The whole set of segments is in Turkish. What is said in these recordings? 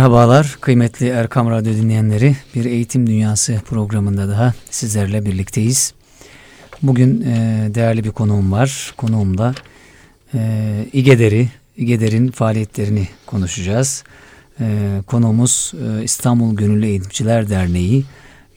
Merhabalar kıymetli Erkam Radyo dinleyenleri. Bir Eğitim Dünyası programında daha sizlerle birlikteyiz. Bugün e, değerli bir konuğum var. Konuğumla e, İGEDER'i, İGEDER'in faaliyetlerini konuşacağız. E, konuğumuz e, İstanbul Gönüllü Eğitimciler Derneği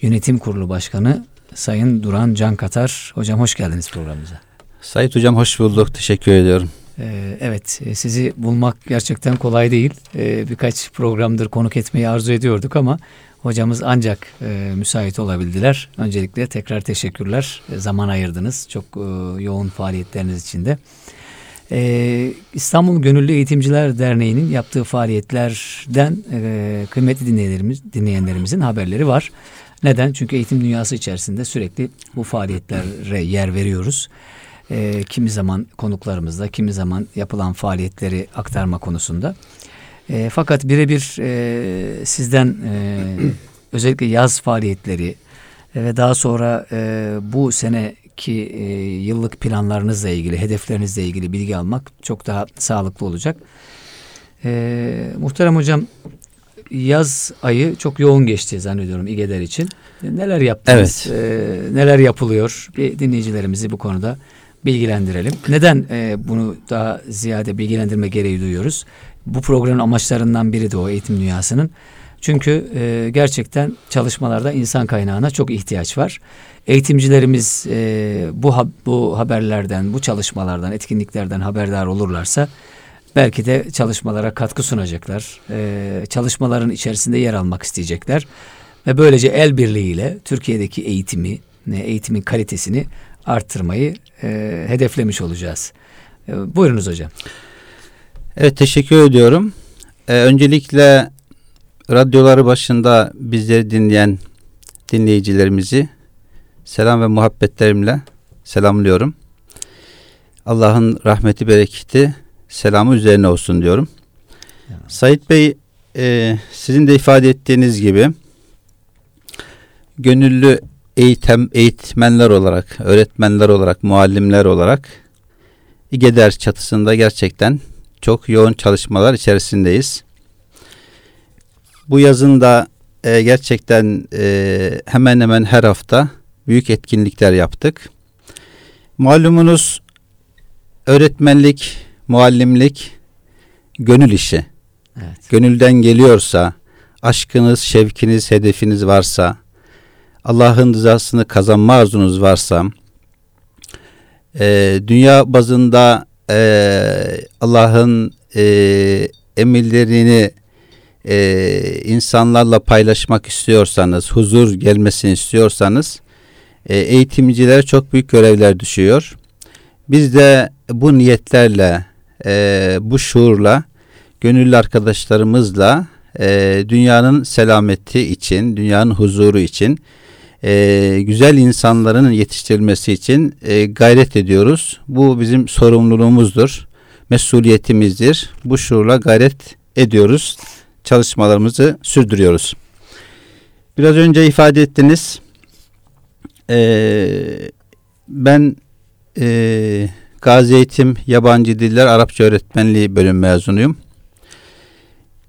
Yönetim Kurulu Başkanı Sayın Duran Can Katar. Hocam hoş geldiniz programımıza. Sayit Hocam hoş bulduk. Teşekkür ediyorum. Ee, evet e, sizi bulmak gerçekten kolay değil. Ee, birkaç programdır konuk etmeyi arzu ediyorduk ama hocamız ancak e, müsait olabildiler. Öncelikle tekrar teşekkürler. E, zaman ayırdınız çok yoğun faaliyetleriniz için de. Ee, İstanbul Gönüllü Eğitimciler Derneği'nin yaptığı faaliyetlerden kıymetli dinleyenlerimiz, dinleyenlerimizin haberleri var. Neden? Çünkü eğitim dünyası içerisinde sürekli bu faaliyetlere yer veriyoruz e, kimi zaman konuklarımızla, kimi zaman yapılan faaliyetleri aktarma konusunda. E, fakat birebir e, sizden e, özellikle yaz faaliyetleri ve daha sonra e, bu seneki e, yıllık planlarınızla ilgili, hedeflerinizle ilgili bilgi almak çok daha sağlıklı olacak. E, muhterem hocam yaz ayı çok yoğun geçti zannediyorum İGEDER için. Neler yaptınız? Evet. E, neler yapılıyor? Bir dinleyicilerimizi bu konuda bilgilendirelim. Neden e, bunu daha ziyade bilgilendirme gereği duyuyoruz? Bu programın amaçlarından biri de o eğitim dünyasının. Çünkü e, gerçekten çalışmalarda insan kaynağına çok ihtiyaç var. Eğitimcilerimiz e, bu bu haberlerden, bu çalışmalardan, etkinliklerden haberdar olurlarsa belki de çalışmalara katkı sunacaklar. E, çalışmaların içerisinde yer almak isteyecekler ve böylece el birliğiyle Türkiye'deki eğitimi, eğitimin kalitesini arttırmayı e, hedeflemiş olacağız. E, buyurunuz hocam. Evet teşekkür ediyorum. Ee, öncelikle radyoları başında bizleri dinleyen dinleyicilerimizi selam ve muhabbetlerimle selamlıyorum. Allah'ın rahmeti bereketi selamı üzerine olsun diyorum. Ya. Sayit Bey e, sizin de ifade ettiğiniz gibi gönüllü eğitim eğitmenler olarak, öğretmenler olarak, muallimler olarak İGEDER çatısında gerçekten çok yoğun çalışmalar içerisindeyiz. Bu yazın da e, gerçekten e, hemen hemen her hafta büyük etkinlikler yaptık. Malumunuz öğretmenlik, muallimlik gönül işi. Evet. Gönülden geliyorsa, aşkınız, şevkiniz, hedefiniz varsa, Allah'ın rızasını kazanma arzunuz varsa e, dünya bazında e, Allah'ın e, emirlerini e, insanlarla paylaşmak istiyorsanız, huzur gelmesini istiyorsanız e, eğitimcilere çok büyük görevler düşüyor. Biz de bu niyetlerle, e, bu şuurla, gönüllü arkadaşlarımızla e, dünyanın selameti için, dünyanın huzuru için e, güzel insanların yetiştirilmesi için e, gayret ediyoruz. Bu bizim sorumluluğumuzdur, mesuliyetimizdir. Bu şuurla gayret ediyoruz, çalışmalarımızı sürdürüyoruz. Biraz önce ifade ettiniz. E, ben e, Gazi Eğitim Yabancı Diller Arapça Öğretmenliği bölüm mezunuyum.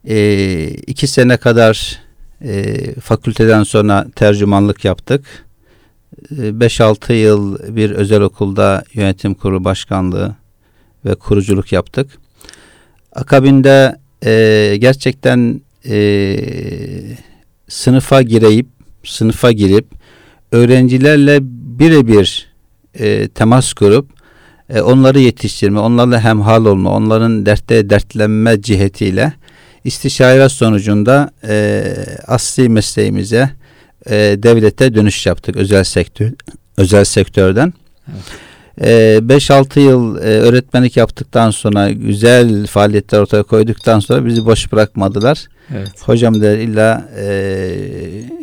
E, iki sene kadar e, fakülteden sonra tercümanlık yaptık. 5-6 e, yıl bir özel okulda yönetim kurulu başkanlığı ve kuruculuk yaptık. Akabinde e, gerçekten e, sınıfa gireyip sınıfa girip öğrencilerle birebir e, temas kurup e, onları yetiştirme, onlarla hemhal olma, onların dertte dertlenme cihetiyle istişare sonucunda e, asli mesleğimize e, devlete dönüş yaptık özel sektör özel sektörden. Evet. Ee, 5-6 yıl e, öğretmenlik yaptıktan sonra güzel faaliyetler ortaya koyduktan sonra bizi boş bırakmadılar. Evet. Hocam da illa e,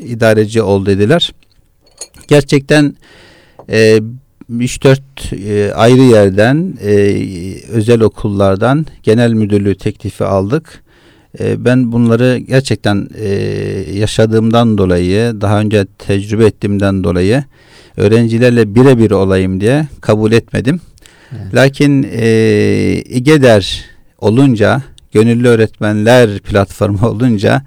idareci ol dediler. Gerçekten e, 3-4 e, ayrı yerden e, özel okullardan genel müdürlüğü teklifi aldık. E, ben bunları gerçekten e, yaşadığımdan dolayı, daha önce tecrübe ettiğimden dolayı öğrencilerle birebir olayım diye kabul etmedim. Evet. Lakin e, İGEDER olunca, gönüllü öğretmenler platformu olunca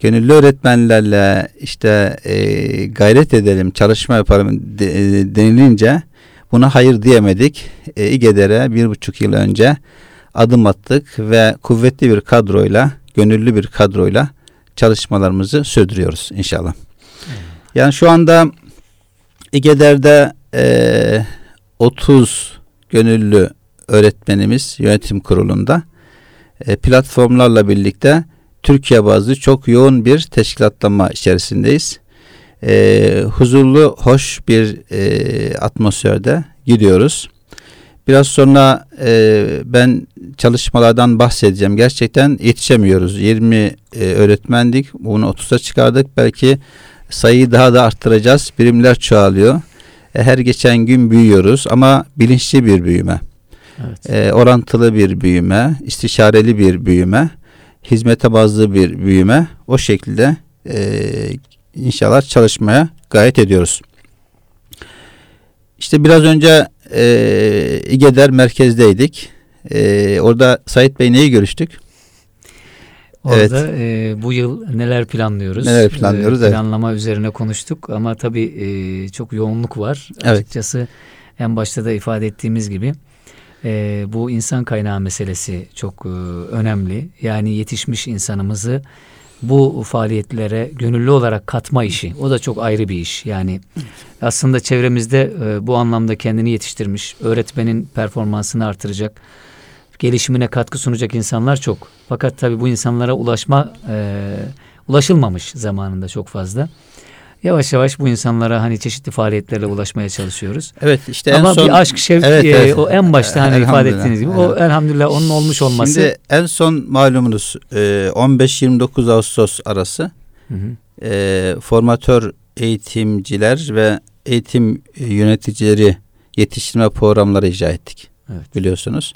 gönüllü öğretmenlerle işte e, gayret edelim, çalışma yapalım de, e, denilince buna hayır diyemedik. E, İGEDER'e bir buçuk yıl önce adım attık ve kuvvetli bir kadroyla, gönüllü bir kadroyla çalışmalarımızı sürdürüyoruz inşallah. Yani şu anda İGEDER'de e, 30 gönüllü öğretmenimiz yönetim kurulunda e, platformlarla birlikte Türkiye bazlı çok yoğun bir teşkilatlama içerisindeyiz. E, huzurlu, hoş bir e, atmosferde gidiyoruz. Biraz sonra e, ben çalışmalardan bahsedeceğim. Gerçekten yetişemiyoruz. 20 e, öğretmendik. Bunu 30'a çıkardık. Belki sayıyı daha da arttıracağız. Birimler çoğalıyor. E, her geçen gün büyüyoruz ama bilinçli bir büyüme. Evet. E, orantılı bir büyüme, istişareli bir büyüme, hizmete bazlı bir büyüme. O şekilde e, inşallah çalışmaya gayret ediyoruz. İşte biraz önce e, İGEDER merkezdeydik. E, orada Sait Bey neyi görüştük? Orada e, bu yıl neler planlıyoruz? Neler planlıyoruz, E, evet. planlama üzerine konuştuk ama tabii e, çok yoğunluk var. Evet. Açıkçası en başta da ifade ettiğimiz gibi e, bu insan kaynağı meselesi çok e, önemli. Yani yetişmiş insanımızı bu faaliyetlere gönüllü olarak katma işi. O da çok ayrı bir iş. Yani aslında çevremizde e, bu anlamda kendini yetiştirmiş, öğretmenin performansını artıracak, gelişimine katkı sunacak insanlar çok. Fakat tabii bu insanlara ulaşma e, ulaşılmamış zamanında çok fazla. Yavaş yavaş bu insanlara hani çeşitli faaliyetlerle ulaşmaya çalışıyoruz. Evet işte Ama en son bir aşk şevk Evet, e, evet. o en başta hani ifade ettiğiniz gibi o elhamdülillah. onun olmuş olması. Şimdi en son malumunuz e, 15-29 Ağustos arası Hı hı. e, formatör eğitimciler ve eğitim yöneticileri yetiştirme programları icra ettik. Evet. Biliyorsunuz.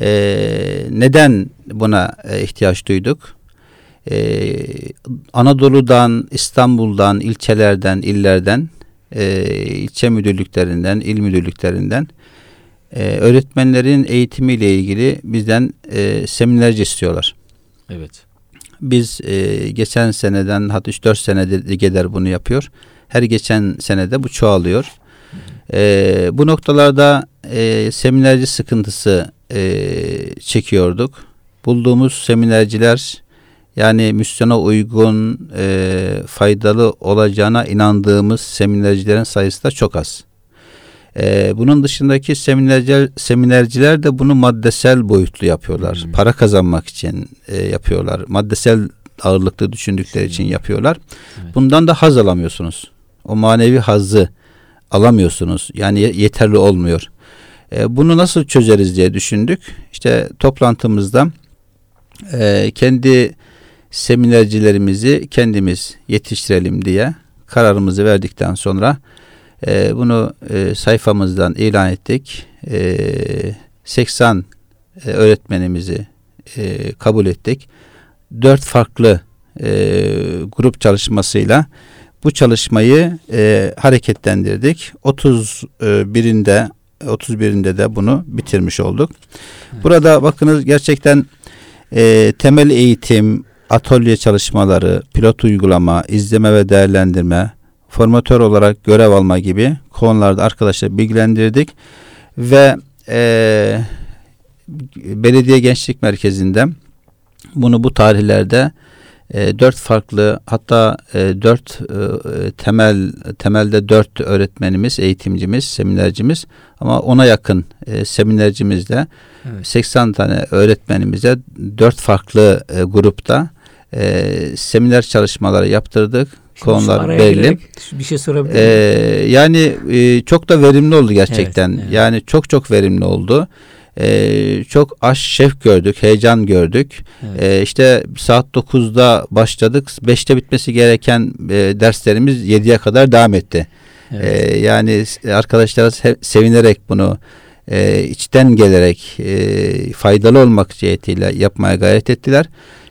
E, neden buna e, ihtiyaç duyduk? E, Anadolu'dan, İstanbul'dan, ilçelerden, illerden, e, ilçe müdürlüklerinden, il müdürlüklerinden e, öğretmenlerin eğitimiyle ilgili bizden e, seminerci istiyorlar. Evet. Biz e, geçen seneden hatta 3-4 senedir Ligeler bunu yapıyor. Her geçen senede bu çoğalıyor. E, bu noktalarda e, seminerci sıkıntısı e, çekiyorduk. Bulduğumuz seminerciler yani misyona uygun, e, faydalı olacağına inandığımız seminercilerin sayısı da çok az. E, bunun dışındaki seminerciler, seminerciler de bunu maddesel boyutlu yapıyorlar. Hmm. Para kazanmak için e, yapıyorlar. Maddesel ağırlıklı düşündükleri için yapıyorlar. Evet. Bundan da haz alamıyorsunuz. O manevi hazzı alamıyorsunuz. Yani ye- yeterli olmuyor. E, bunu nasıl çözeriz diye düşündük. İşte toplantımızda e, kendi seminercilerimizi kendimiz yetiştirelim diye kararımızı verdikten sonra e, bunu e, sayfamızdan ilan ettik. E, 80 e, öğretmenimizi e, kabul ettik. Dört farklı e, grup çalışmasıyla bu çalışmayı e, hareketlendirdik. 31'inde 31'inde de bunu bitirmiş olduk. Burada bakınız gerçekten e, temel eğitim, atölye çalışmaları, pilot uygulama, izleme ve değerlendirme, formatör olarak görev alma gibi konularda arkadaşlar bilgilendirdik ve e, belediye gençlik merkezinde bunu bu tarihlerde e, dört farklı hatta e, dört e, temel temelde dört öğretmenimiz, eğitimcimiz, seminercimiz ama ona yakın e, seminercimizle Evet. 80 tane öğretmenimize dört farklı e, grupta e, seminer çalışmaları yaptırdık. konular araya belli. girerek Bir şey sorabilir Ee, miyim? yani e, çok da verimli oldu gerçekten. Evet, evet. Yani çok çok verimli oldu. Ee, çok aş şef gördük, heyecan gördük. Evet. Ee, işte saat 9'da başladık. 5'te bitmesi gereken e, derslerimiz 7'ye kadar devam etti. Evet. Ee, yani s- arkadaşlar se- sevinerek bunu e, içten gelerek e, faydalı olmak cihetiyle yapmaya gayret ettiler.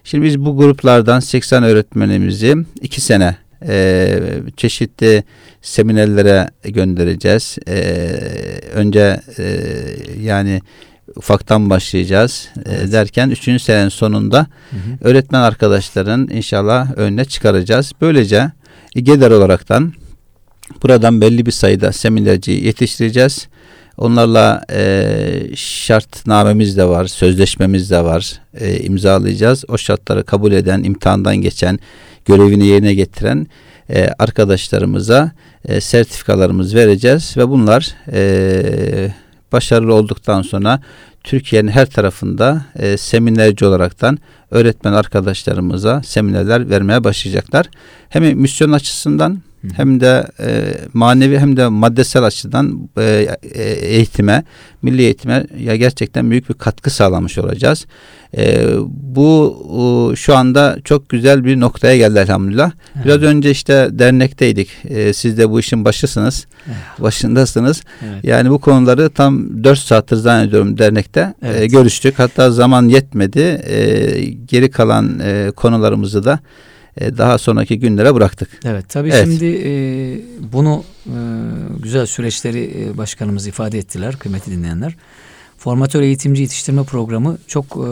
Şimdi biz bu gruplardan 80 öğretmenimizi 2 sene e, çeşitli seminerlere göndereceğiz. E, önce e, yani ufaktan başlayacağız e, Evet. derken 3. senenin sonunda Hı hı. öğretmen arkadaşların inşallah önüne çıkaracağız. Böylece İGEDER olaraktan buradan belli bir sayıda seminerci yetiştireceğiz. Onlarla e, şartnamemiz de var, sözleşmemiz de var. E, imzalayacağız. O şartları kabul eden, imtihandan geçen, görevini yerine getiren e, arkadaşlarımıza e, sertifikalarımız vereceğiz ve bunlar e, başarılı olduktan sonra Türkiye'nin her tarafında e, seminerci olaraktan öğretmen arkadaşlarımıza seminerler vermeye başlayacaklar. Hem misyon açısından Hı. hem de e, manevi hem de maddesel açıdan e, e, eğitime, milli eğitime ya gerçekten büyük bir katkı sağlamış olacağız. E, bu o, şu anda çok güzel bir noktaya geldi elhamdülillah. Biraz Evet. önce işte dernekteydik. E, siz de bu işin başısınız, başındasınız. Evet. Yani bu konuları tam 4 saattir zannediyorum dernekte e, Evet. görüştük. Hatta zaman yetmedi. E, geri kalan e, konularımızı da e, daha sonraki günlere bıraktık. Evet tabii Evet. şimdi e, bunu e, güzel süreçleri e, başkanımız ifade ettiler kıymetli dinleyenler. Formatör eğitimci yetiştirme programı çok e,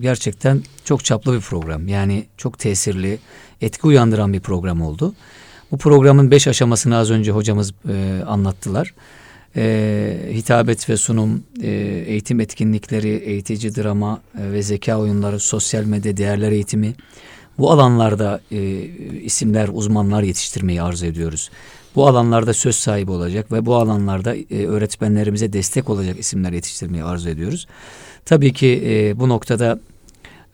gerçekten çok çaplı bir program. Yani çok tesirli, etki uyandıran bir program oldu. Bu programın beş aşamasını az önce hocamız e, anlattılar. E, hitabet ve sunum, e, eğitim etkinlikleri, eğitici drama e, ve zeka oyunları, sosyal medya değerler eğitimi, bu alanlarda e, isimler, uzmanlar yetiştirmeyi arzu ediyoruz. Bu alanlarda söz sahibi olacak ve bu alanlarda e, öğretmenlerimize destek olacak isimler yetiştirmeyi arzu ediyoruz. Tabii ki e, bu noktada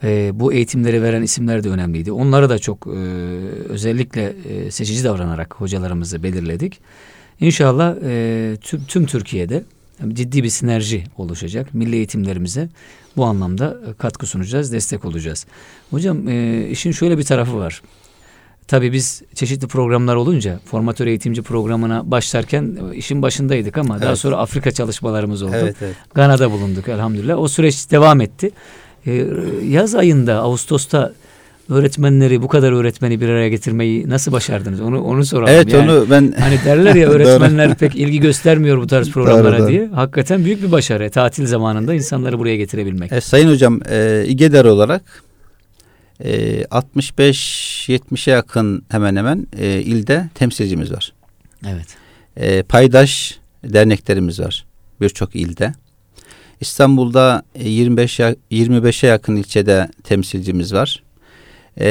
e, bu eğitimleri veren isimler de önemliydi. Onları da çok e, özellikle e, seçici davranarak hocalarımızı belirledik. İnşallah e, tüm, tüm Türkiye'de ciddi bir sinerji oluşacak. Milli eğitimlerimize bu anlamda e, katkı sunacağız, destek olacağız. Hocam e, işin şöyle bir tarafı var. Tabii biz çeşitli programlar olunca formatör eğitimci programına başlarken e, işin başındaydık ama daha Evet. sonra Afrika çalışmalarımız oldu. evet. Gana'da bulunduk elhamdülillah. O süreç devam etti. E, yaz ayında Ağustos'ta öğretmenleri bu kadar öğretmeni bir araya getirmeyi nasıl başardınız? Onu onu soralım. Evet Yani onu ben Hani derler ya öğretmenler pek ilgi göstermiyor bu tarz programlara doğru. diye. Hakikaten büyük bir başarı. Tatil zamanında insanları buraya getirebilmek. E, Sayın Hocam e, İGEDER olarak e, 65-70'e yakın hemen hemen e, ilde temsilcimiz var. Evet. E, paydaş derneklerimiz var birçok ilde. İstanbul'da e, 25 ya- 25'e yakın ilçede temsilcimiz var. E,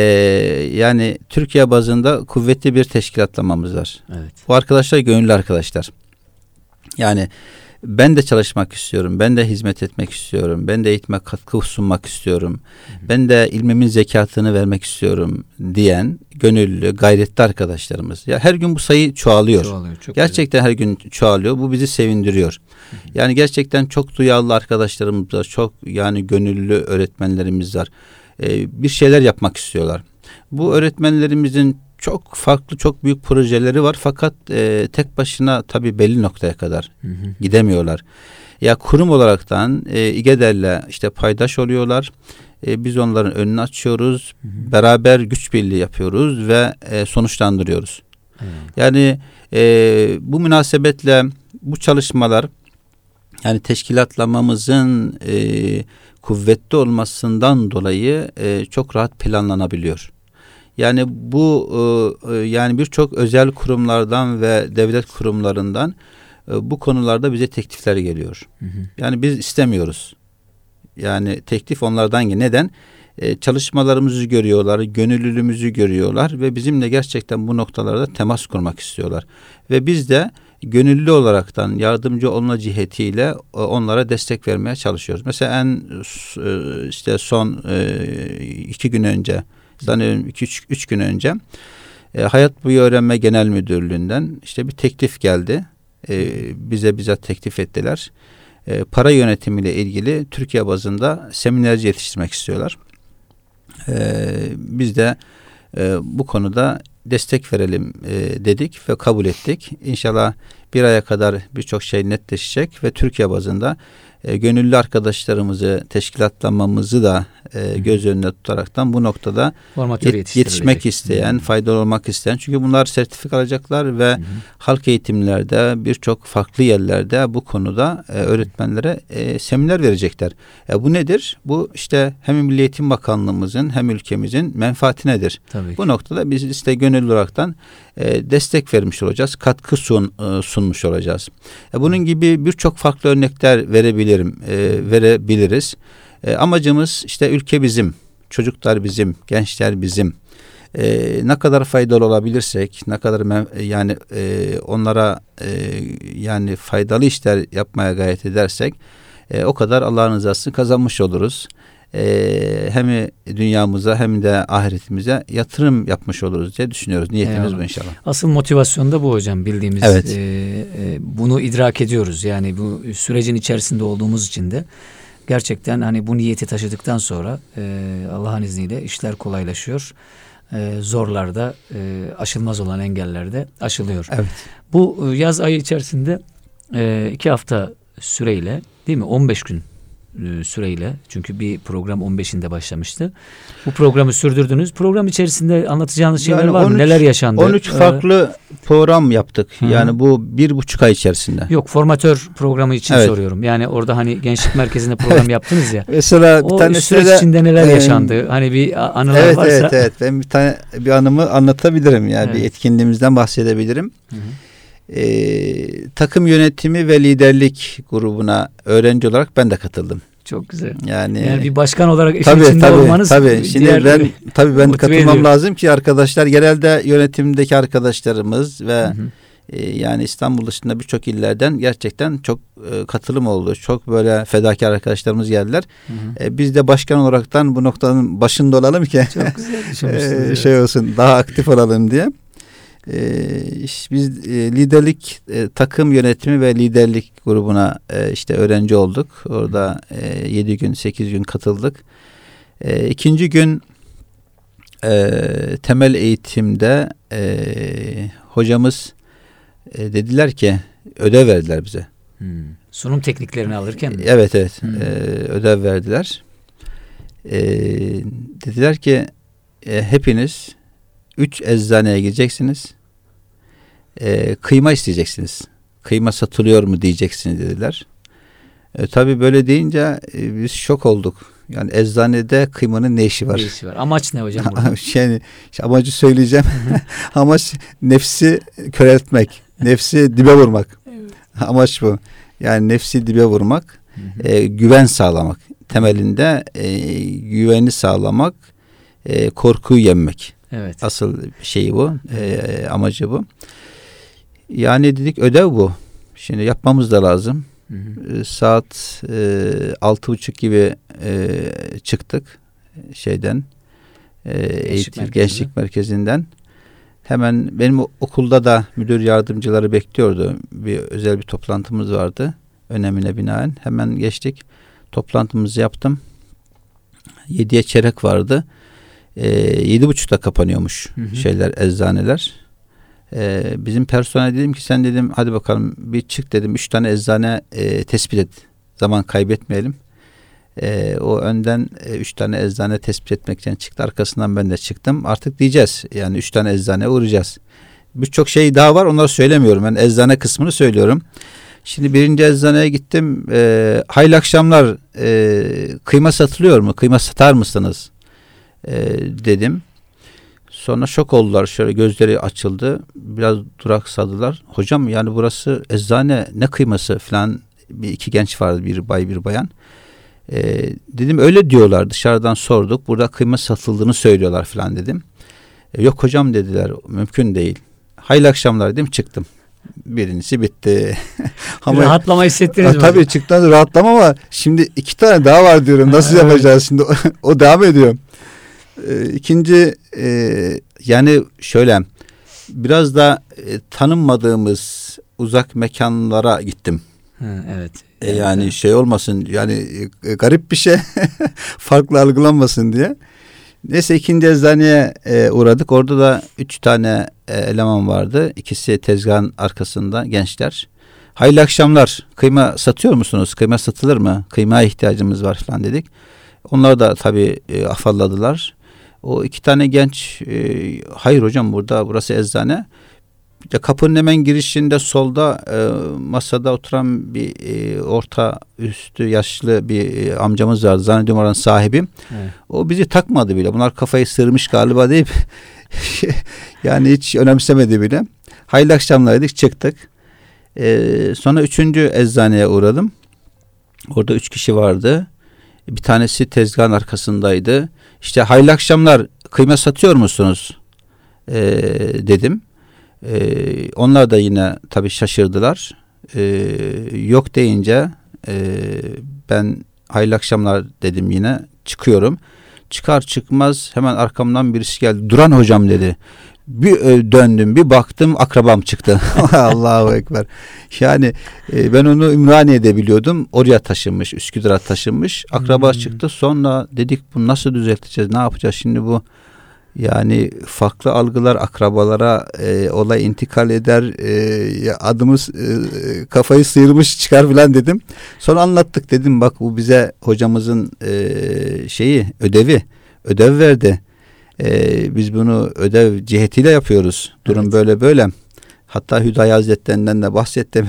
yani Türkiye bazında kuvvetli bir teşkilatlamamız var. Evet. Bu arkadaşlar gönüllü arkadaşlar. Yani ben de çalışmak istiyorum. Ben de hizmet etmek istiyorum. Ben de eğitime katkı sunmak istiyorum. Ben de ilmimin zekatını vermek istiyorum diyen gönüllü, gayretli arkadaşlarımız. Ya her gün bu sayı çoğalıyor. Çoğalıyor. Çok Gerçekten her gün çoğalıyor. Bu bizi sevindiriyor. Yani gerçekten çok duyarlı arkadaşlarımız var. Çok yani gönüllü öğretmenlerimiz var. Ee, bir şeyler yapmak istiyorlar. Bu öğretmenlerimizin çok farklı, çok büyük projeleri var. Fakat e, tek başına tabii belli noktaya kadar. Hı hı. gidemiyorlar. Ya kurum olaraktan e, İGEDER'le işte paydaş oluyorlar. E, biz onların önünü açıyoruz. Hı hı. Beraber güç birliği yapıyoruz ve e, sonuçlandırıyoruz. Evet. Yani e, bu münasebetle bu çalışmalar yani teşkilatlamamızın e, kuvvetli olmasından dolayı e, çok rahat planlanabiliyor. Yani bu e, e, yani birçok özel kurumlardan ve devlet kurumlarından e, bu konularda bize teklifler geliyor. Hı hı. Yani biz istemiyoruz. Yani teklif onlardan geliyor. Neden? E, çalışmalarımızı görüyorlar, gönüllülüğümüzü görüyorlar ve bizimle gerçekten bu noktalarda temas kurmak istiyorlar. Ve biz de gönüllü olaraktan yardımcı olma cihetiyle e, onlara destek vermeye çalışıyoruz. Mesela en e, işte son e, iki gün önce sanıyorum iki üç, üç gün önce Hayat Boyu Öğrenme Genel Müdürlüğü'nden işte bir teklif geldi. Bize bizzat teklif ettiler. Para yönetimiyle ilgili Türkiye bazında seminerci yetiştirmek istiyorlar. Biz de bu konuda destek verelim e, dedik ve kabul ettik. İnşallah bir aya kadar birçok şey netleşecek ve Türkiye bazında e, gönüllü arkadaşlarımızı teşkilatlanmamızı da e, göz önüne tutaraktan bu noktada yet- yetişmek isteyen, faydalı olmak isteyen çünkü bunlar sertifika alacaklar ve Hı hı. halk eğitimlerde birçok farklı yerlerde bu konuda e, öğretmenlere e, seminer verecekler. E, bu nedir? Bu işte hem Milli Eğitim Bakanlığımızın hem ülkemizin menfaatinedir. Tabii ki. Bu noktada biz işte gönüllü olaraktan e, destek vermiş olacağız, katkı sun, e, sunmuş olacağız. E, bunun gibi birçok farklı örnekler verebilirim, e, verebiliriz. E, amacımız işte ülke bizim, çocuklar bizim, gençler bizim. E, ne kadar faydalı olabilirsek, ne kadar yani e, onlara e, yani faydalı işler yapmaya gayret edersek, e, o kadar Allah'ın rızasını kazanmış oluruz e, hem dünyamıza hem de ahiretimize yatırım yapmış oluruz diye düşünüyoruz. Niyetimiz Eyvallah. bu inşallah. Asıl motivasyon da bu hocam bildiğimiz. Evet. e, e, bunu idrak ediyoruz. Yani bu sürecin içerisinde olduğumuz için de gerçekten hani bu niyeti taşıdıktan sonra e, Allah'ın izniyle işler kolaylaşıyor. E, zorlarda e, aşılmaz olan engellerde aşılıyor. Evet. Bu e, yaz ayı içerisinde e, iki hafta süreyle değil mi 15 gün süreyle çünkü bir program 15'inde başlamıştı. Bu programı sürdürdünüz. Program içerisinde anlatacağınız şeyler Yani var mı? 13 Neler yaşandı? 13 Ee, farklı program yaptık. Hı. Yani bu bir buçuk ay içerisinde. Yok formatör programı için Evet. soruyorum. Yani orada hani gençlik merkezinde program yaptınız ya. Mesela bir O tanesi süreç de içinde neler e, yaşandı? Hani bir anılar Evet varsa. evet evet. Ben bir tane bir anımı anlatabilirim. Yani Evet. bir etkinliğimizden bahsedebilirim. Hı hı. Ee, takım yönetimi ve liderlik grubuna öğrenci olarak ben de katıldım. Çok güzel. Yani, Yani bir başkan olarak işin tabii içinde tabii olmanız tabii. Şimdi diğer- ben tabii ben katılmam ediyor. lazım ki arkadaşlar genelde yönetimdeki arkadaşlarımız ve Hı hı. e, yani İstanbul dışında birçok illerden gerçekten çok e, katılım oldu. Çok böyle fedakar arkadaşlarımız geldiler. Hı hı. E, biz de başkan olaraktan bu noktanın başında olalım ki Çok güzel e, şey olsun daha aktif olalım diye. E, iş- biz e, liderlik e, takım yönetimi ve liderlik grubuna e, işte öğrenci olduk. Orada e, 7 gün 8 gün katıldık. İkinci gün temel eğitimde hocamız dediler ki ödev verdiler bize. Hmm. Sunum tekniklerini alırken mi? Evet evet Hmm. ödev verdiler. Dediler ki hepiniz üç eczaneye gideceksiniz. E, kıyma isteyeceksiniz. Kıyma satılıyor mu diyeceksiniz dediler. E, tabii böyle deyince e, biz şok olduk. Yani eczanede kıymanın ne işi var? Ne işi var? Amaç ne hocam burada? yani işte amacı söyleyeceğim. Amaç nefsi köreltmek. Nefsi dibe vurmak. Amaç bu. Yani nefsi dibe vurmak. Hı hı. e, güven sağlamak. Temelinde e, güveni sağlamak. E, korkuyu yenmek. Evet. Asıl şeyi bu. E, amacı bu. Yani dedik ödev bu. Şimdi yapmamız da lazım. Hı hı. E, saat e, altı buçuk gibi e, çıktık şeyden e, eğitim merkezine. gençlik merkezinden hemen benim okulda da müdür yardımcıları bekliyordu bir özel bir toplantımız vardı önemine binaen hemen geçtik toplantımızı yaptım yediye çeyrek vardı yedi buçukta kapanıyormuş Hı hı. şeyler eczaneler. E, bizim personel dedim ki sen dedim hadi bakalım bir çık dedim. Üç tane eczane e, tespit et. Zaman kaybetmeyelim. E, o önden e, üç tane eczane tespit etmekten çıktı. Arkasından ben de çıktım. Artık diyeceğiz. Yani üç tane eczane uğrayacağız. Birçok şey daha var. Onları söylemiyorum. Ben eczane kısmını söylüyorum. Şimdi birinci eczaneye gittim. E, hayırlı akşamlar. E, kıyma satılıyor mu? Kıyma satar mısınız e, dedim Sonra şok oldular şöyle gözleri açıldı. Biraz duraksadılar. Hocam yani burası eczane ne kıyması falan bir iki genç vardı bir bay bir bayan. Ee, dedim öyle diyorlar dışarıdan sorduk. Burada kıyma satıldığını söylüyorlar falan dedim. "E, yok hocam dediler mümkün değil. Hayırlı akşamlar dedim çıktım. Birincisi bitti. Rahatlama hissettiniz mi? tabii çıktan rahatlama ama şimdi iki tane daha var diyorum. Nasıl yapacağız şimdi? O devam ediyor. Ee, ikinci e, yani şöyle biraz da e, tanınmadığımız uzak mekanlara gittim. Ha, evet. E, yani şey olmasın yani e, garip bir şey farklı algılanmasın diye. Neyse ikinci eczaneye e, uğradık. Orada da üç tane e, eleman vardı. İkisi tezgahın arkasında gençler. Hayırlı akşamlar. Kıyma satıyor musunuz? Kıyma satılır mı? Kıymaya ihtiyacımız var falan dedik. Onlar da tabii e, afalladılar. O iki tane genç e, hayır hocam burada burası eczane. İşte kapının hemen girişinde solda e, masada oturan bir e, orta üstü yaşlı bir e, amcamız vardı. Zannediyorum oranın sahibi. Evet. O bizi takmadı bile. Bunlar kafayı sırmış galiba deyip yani hiç önemsemedi bile. Hayırlı akşamlar dedik çıktık. E, sonra üçüncü eczaneye uğradım. Orada üç kişi vardı. Bir tanesi tezgahın arkasındaydı. İşte hayırlı akşamlar kıyma satıyor musunuz? E, dedim. Ee, onlar da yine tabii şaşırdılar. Ee, yok deyince e, ben hayırlı akşamlar dedim yine çıkıyorum. Çıkar çıkmaz hemen arkamdan birisi geldi. Duran hocam dedi. Bir e, döndüm bir baktım akrabam çıktı. Allahu Ekber. Yani e, ben onu Ümraniye'de biliyordum. Oraya taşınmış Üsküdar'a taşınmış. Akraba Hmm. çıktı. Sonra dedik bunu nasıl düzelteceğiz ne yapacağız şimdi bu yani farklı algılar akrabalara e, olay intikal eder e, adımız e, kafayı sıyırmış çıkar filan dedim. Sonra anlattık dedim bak bu bize hocamızın e, şeyi ödevi ödev verdi. E, biz bunu ödev cihetiyle yapıyoruz. Durum Evet. böyle böyle. Hatta Hüdayi Hazretlerinden de bahsettim.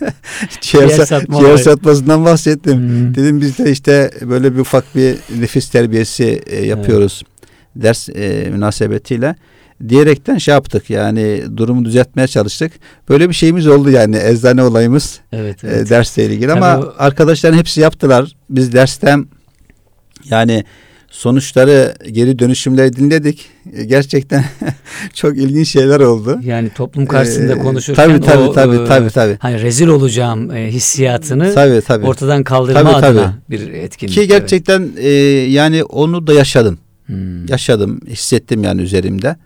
ciğer, Ciğer sa- satma ciğer satmasından bahsettim. Hmm. Dedim biz de işte böyle bir ufak bir nefis terbiyesi e, yapıyoruz. Ders e, münasebetiyle diyerekten şey yaptık yani durumu düzeltmeye çalıştık. Böyle bir şeyimiz oldu yani eczane olayımız Evet, e, evet. dersle ilgili ama o- arkadaşların hepsi yaptılar. Biz dersten yani sonuçları geri dönüşümleri dinledik. E, Gerçekten çok ilginç şeyler oldu. Yani toplum karşısında Ee, konuşurken tabii tabii o, tabii e, tabii tabii. hani rezil olacağım e, hissiyatını Tabii tabii. ortadan kaldırma Tabii, tabii. adına bir etkinlik. Ki gerçekten e, yani onu da yaşadım. Evet. Hmm. yaşadım, hissettim yani üzerimde.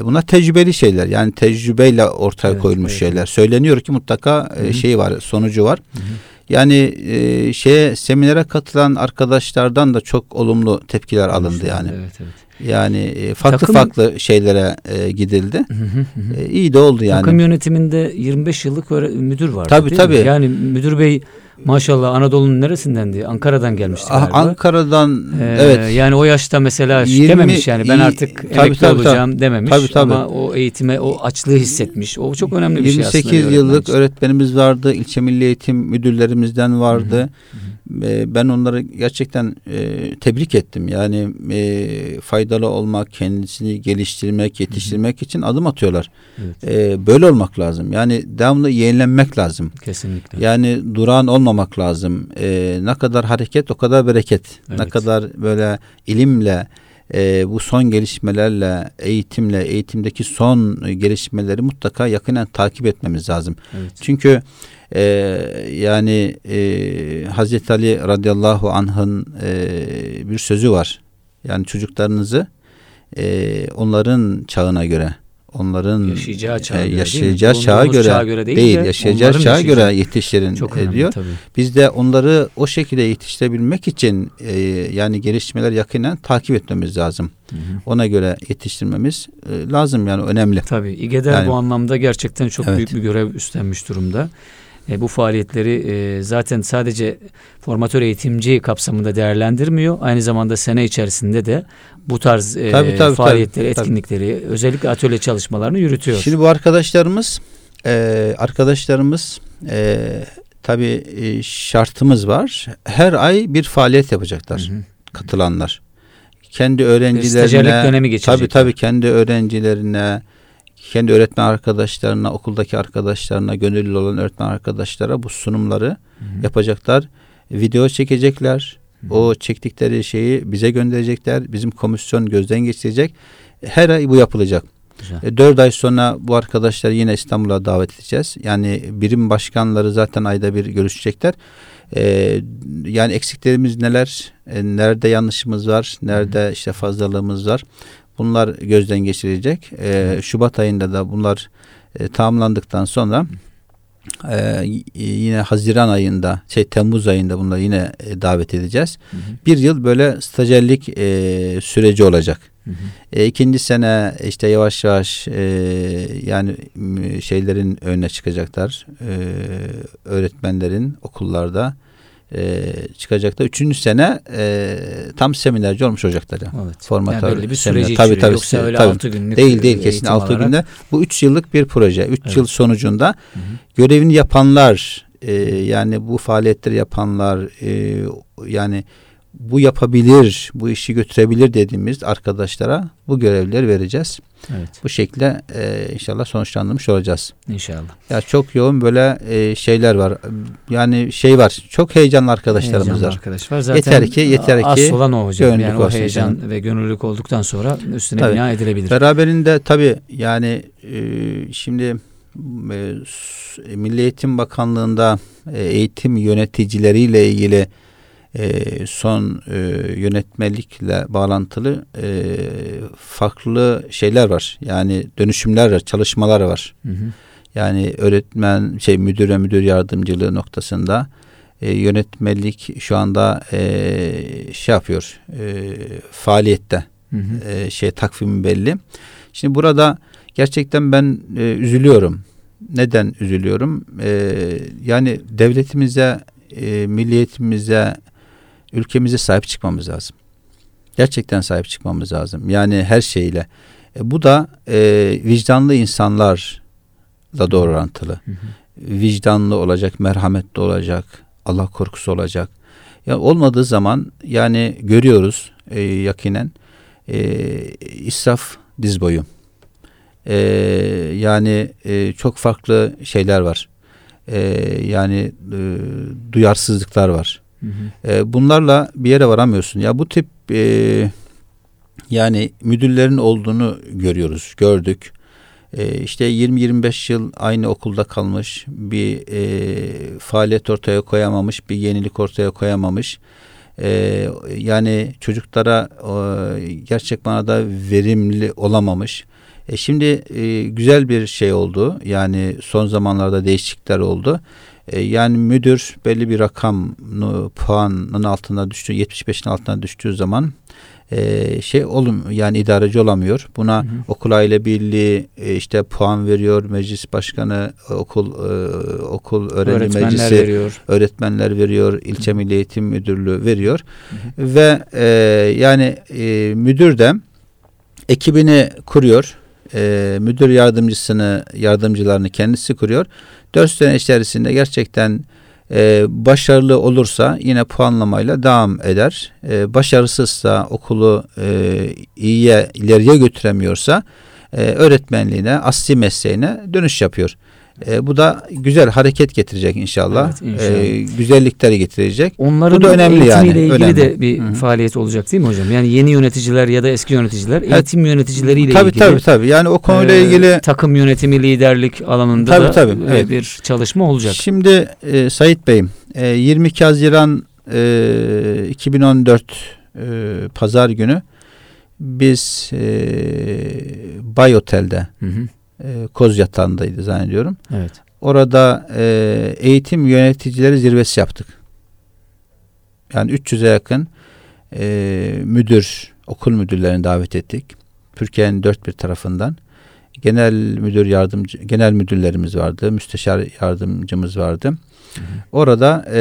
E, Bunlar tecrübeli şeyler. Yani tecrübeyle ortaya Evet, koyulmuş evet. şeyler. Söyleniyor ki mutlaka e, Hı hı. şey var, sonucu var. Hı hı. Yani e, şeye seminere katılan arkadaşlardan da çok olumlu tepkiler alındı yani. Evet, evet. Yani e, farklı Takım- farklı şeylere e, gidildi. Hı hı hı hı. E, iyi de oldu yani. Takım yönetiminde 25 yıllık müdür vardı Tabii, değil mi? tabii. Yani müdür bey maşallah Anadolu'nun neresindendi? Ankara'dan gelmişti Ah, galiba. Ankara'dan Ee, evet Yani o yaşta mesela 20 dememiş yani ben artık tabii, emekli tabii, olacağım dememiş Tabii, tabii. ama o eğitime o açlığı hissetmiş. O çok önemli bir şey aslında. 28 bir yıllık öğretmenimiz vardı. ilçe milli eğitim müdürlerimizden vardı. E, Ben onları gerçekten e, tebrik ettim. Yani e, faydalı olmak, kendisini geliştirmek, yetiştirmek için adım atıyorlar. Evet, E, böyle olmak lazım. Yani devamlı yenilenmek lazım. kesinlikle. Yani durağan olmamak lazım. E, ne kadar hareket o kadar bereket. Ne Evet. kadar böyle ilimle e, bu son gelişmelerle, eğitimle, eğitimdeki son gelişmeleri mutlaka yakinen takip etmemiz lazım. Evet. Çünkü e, yani e, Hazreti Ali radıyallahu anh'ın e, bir sözü var. Yani çocuklarınızı e, onların çağına göre, onların Yaşayacağı çağa e, göre değil mi? yaşayacağı çağa Bulunduğumuz göre, çağa göre değil değil, de yaşayacağı çağa yaşayacağı. göre yetiştirin Çok e, önemli diyor. tabii. Biz de onları o şekilde yetiştirebilmek için e, yani gelişmeler yakinen takip etmemiz lazım. Hı hı. Ona göre yetiştirmemiz e, lazım yani önemli. Tabii İGEDER Yani- bu anlamda gerçekten çok Evet. büyük bir görev üstlenmiş durumda. E, bu faaliyetleri e, zaten sadece formatör eğitimci kapsamında değerlendirmiyor. Aynı zamanda sene içerisinde de bu tarz e, Tabii, tabii, faaliyetleri, tabii. etkinlikleri, özellikle atölye çalışmalarını yürütüyor. Şimdi bu arkadaşlarımız e, arkadaşlarımız e, tabii e, şartımız var. Her ay bir faaliyet yapacaklar Hı hı. katılanlar. Kendi öğrencilerine tabii tabii kendi öğrencilerine kendi öğretmen arkadaşlarına, okuldaki arkadaşlarına, gönüllü olan öğretmen arkadaşlara bu sunumları Hı hı. yapacaklar. Video çekecekler. Hı hı. O çektikleri şeyi bize gönderecekler. Bizim komisyon gözden geçirecek. Her ay bu yapılacak. Güzel. E, Dört ay sonra bu arkadaşları yine İstanbul'a davet edeceğiz. Yani birim başkanları zaten ayda bir görüşecekler. E, yani eksiklerimiz neler? E, nerede yanlışımız var? Nerede işte fazlalığımız var? Bunlar gözden geçirilecek. E, Şubat ayında da bunlar e, tamamlandıktan sonra e, yine Haziran ayında, şey Temmuz ayında bunları yine e, davet edeceğiz. Hı hı. Bir yıl böyle stajyerlik e, süreci olacak. Hı hı. E, ikinci sene işte yavaş yavaş e, yani şeylerin önüne çıkacaklar. E, öğretmenlerin okullarda e, çıkacaklar. Üçüncü sene e, tam seminerci olmuş olacaklar. Yani. Evet. Formatör, yani belli bir seminer. süreci Tabii, tabii, Yoksa öyle tabii. 6 günlük Değil değil kesin 6 alarak. günde. Bu 3 yıllık bir proje. 3 Evet. yıl sonucunda Hı hı. görevini yapanlar e, yani bu faaliyetleri yapanlar e, yani bu yapabilir, bu işi götürebilir dediğimiz arkadaşlara bu görevleri vereceğiz. Evet. Bu şekilde e, inşallah sonuçlandırmış olacağız. İnşallah. Ya çok yoğun böyle e, şeyler var. Yani şey var. Çok heyecanlı arkadaşlarımız Heyecanlı var. arkadaş var. Zaten Yeter ki- yeter asıl ki olan o hocam. Yani o heyecan ve gönüllülük olduktan sonra üstüne Tabii. bina edilebilir. Beraberinde tabii yani e, şimdi e, Milli Eğitim Bakanlığı'nda e, eğitim yöneticileriyle ilgili e, son e, yönetmelikle bağlantılı e, farklı şeyler var. Yani dönüşümler var, çalışmalar var. Hı hı. Yani öğretmen şey müdür ve müdür yardımcılığı noktasında e, yönetmelik şu anda e, şey yapıyor e, faaliyette Hı hı. e, şey takvimi belli. Şimdi burada gerçekten ben e, üzülüyorum. Neden üzülüyorum? E, yani devletimize, e, milliyetimize, ülkemize sahip çıkmamız lazım. Gerçekten sahip çıkmamız lazım. Yani her şeyle. E, bu da e, vicdanlı insanlarla doğru orantılı. Hı hı. Vicdanlı olacak, merhametli olacak, Allah korkusu olacak. Ya olmadığı zaman yani görüyoruz e, yakinen e, israf diz boyu. E, yani e, çok farklı şeyler var. E, yani e, duyarsızlıklar var. Hı hı. E, bunlarla bir yere varamıyorsun. Ya bu tip e, yani müdürlerin olduğunu görüyoruz, gördük. E, işte 20-25 yıl aynı okulda kalmış, bir e, faaliyet ortaya koyamamış, bir yenilik ortaya koyamamış. E, yani çocuklara e, gerçek manada verimli olamamış. E, şimdi e, güzel bir şey oldu. Yani son zamanlarda değişiklikler oldu. E, yani müdür belli bir rakam puanın altına düştü, 75'in altına düştüğü zaman e, şey olum yani idareci olamıyor. Buna Hı hı. okul aile birliği e, işte puan veriyor, meclis başkanı, e, okul e, okul öğrenci Öğretmenler meclisi veriyor. öğretmenler veriyor, ilçe milli eğitim müdürlüğü veriyor ve e, yani e, müdür de ekibini kuruyor, e, müdür yardımcısını yardımcılarını kendisi kuruyor. Dört sene içerisinde gerçekten e, başarılı olursa yine puanlamayla devam eder. E, başarısızsa okulu e, iyiye ileriye götüremiyorsa e, öğretmenliğine, asli mesleğine dönüş yapıyor. E, bu da güzel hareket getirecek inşallah. Evet, inşallah. E, güzellikleri getirecek. Onların Bu da önemli yani, ilgili önemli. de bir Hı hı. faaliyet olacak değil mi hocam? Yani yeni yöneticiler ya da eski yöneticiler eğitim yöneticileriyle Tabii ilgili tabii tabii. Yani o konuyla e, ilgili takım yönetimi liderlik alanında Tabii, da tabii, e, evet. bir çalışma olacak. Şimdi e, Sayit Bey'im e, 22 Haziran e, 2014 e, Pazar günü biz e, Bay Otel'de Hı hı. E, Koz Yatağı'ndaydı zannediyorum. Evet. Orada e, eğitim yöneticileri zirvesi yaptık. Yani 300'e yakın e, müdür, okul müdürlerini davet ettik. Türkiye'nin dört bir tarafından. Genel müdür yardımcı, genel müdürlerimiz vardı, müsteşar yardımcımız vardı. Orada e,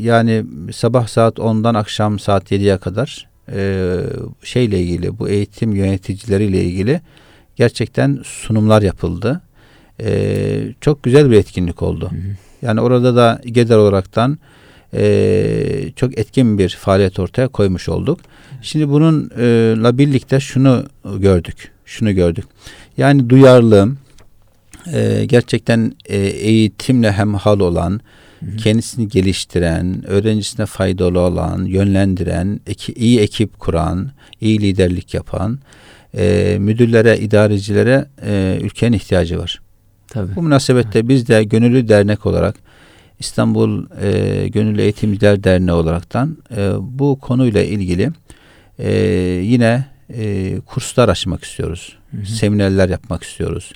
yani sabah saat 10'dan akşam saat 7'ye kadar e, şeyle ilgili, bu eğitim yöneticileriyle ilgili gerçekten sunumlar yapıldı. E, çok güzel bir etkinlik oldu. Hı hı. Yani orada da GEDER olaraktan e, çok etkin bir faaliyet ortaya koymuş olduk. Şimdi bununla birlikte şunu gördük. Şunu gördük. Yani duyarlı, e, gerçekten e, eğitimle hemhal olan, Hı hı. kendisini geliştiren, öğrencisine faydalı olan, yönlendiren, eki, iyi ekip kuran, iyi liderlik yapan e, müdürlere, idarecilere e, ülkenin ihtiyacı var. Tabii. Bu münasebette biz de gönüllü dernek olarak İstanbul e, Gönüllü Eğitimciler Derneği olaraktan e, bu konuyla ilgili e, yine e, kurslar açmak istiyoruz. Hı hı. Seminerler yapmak istiyoruz.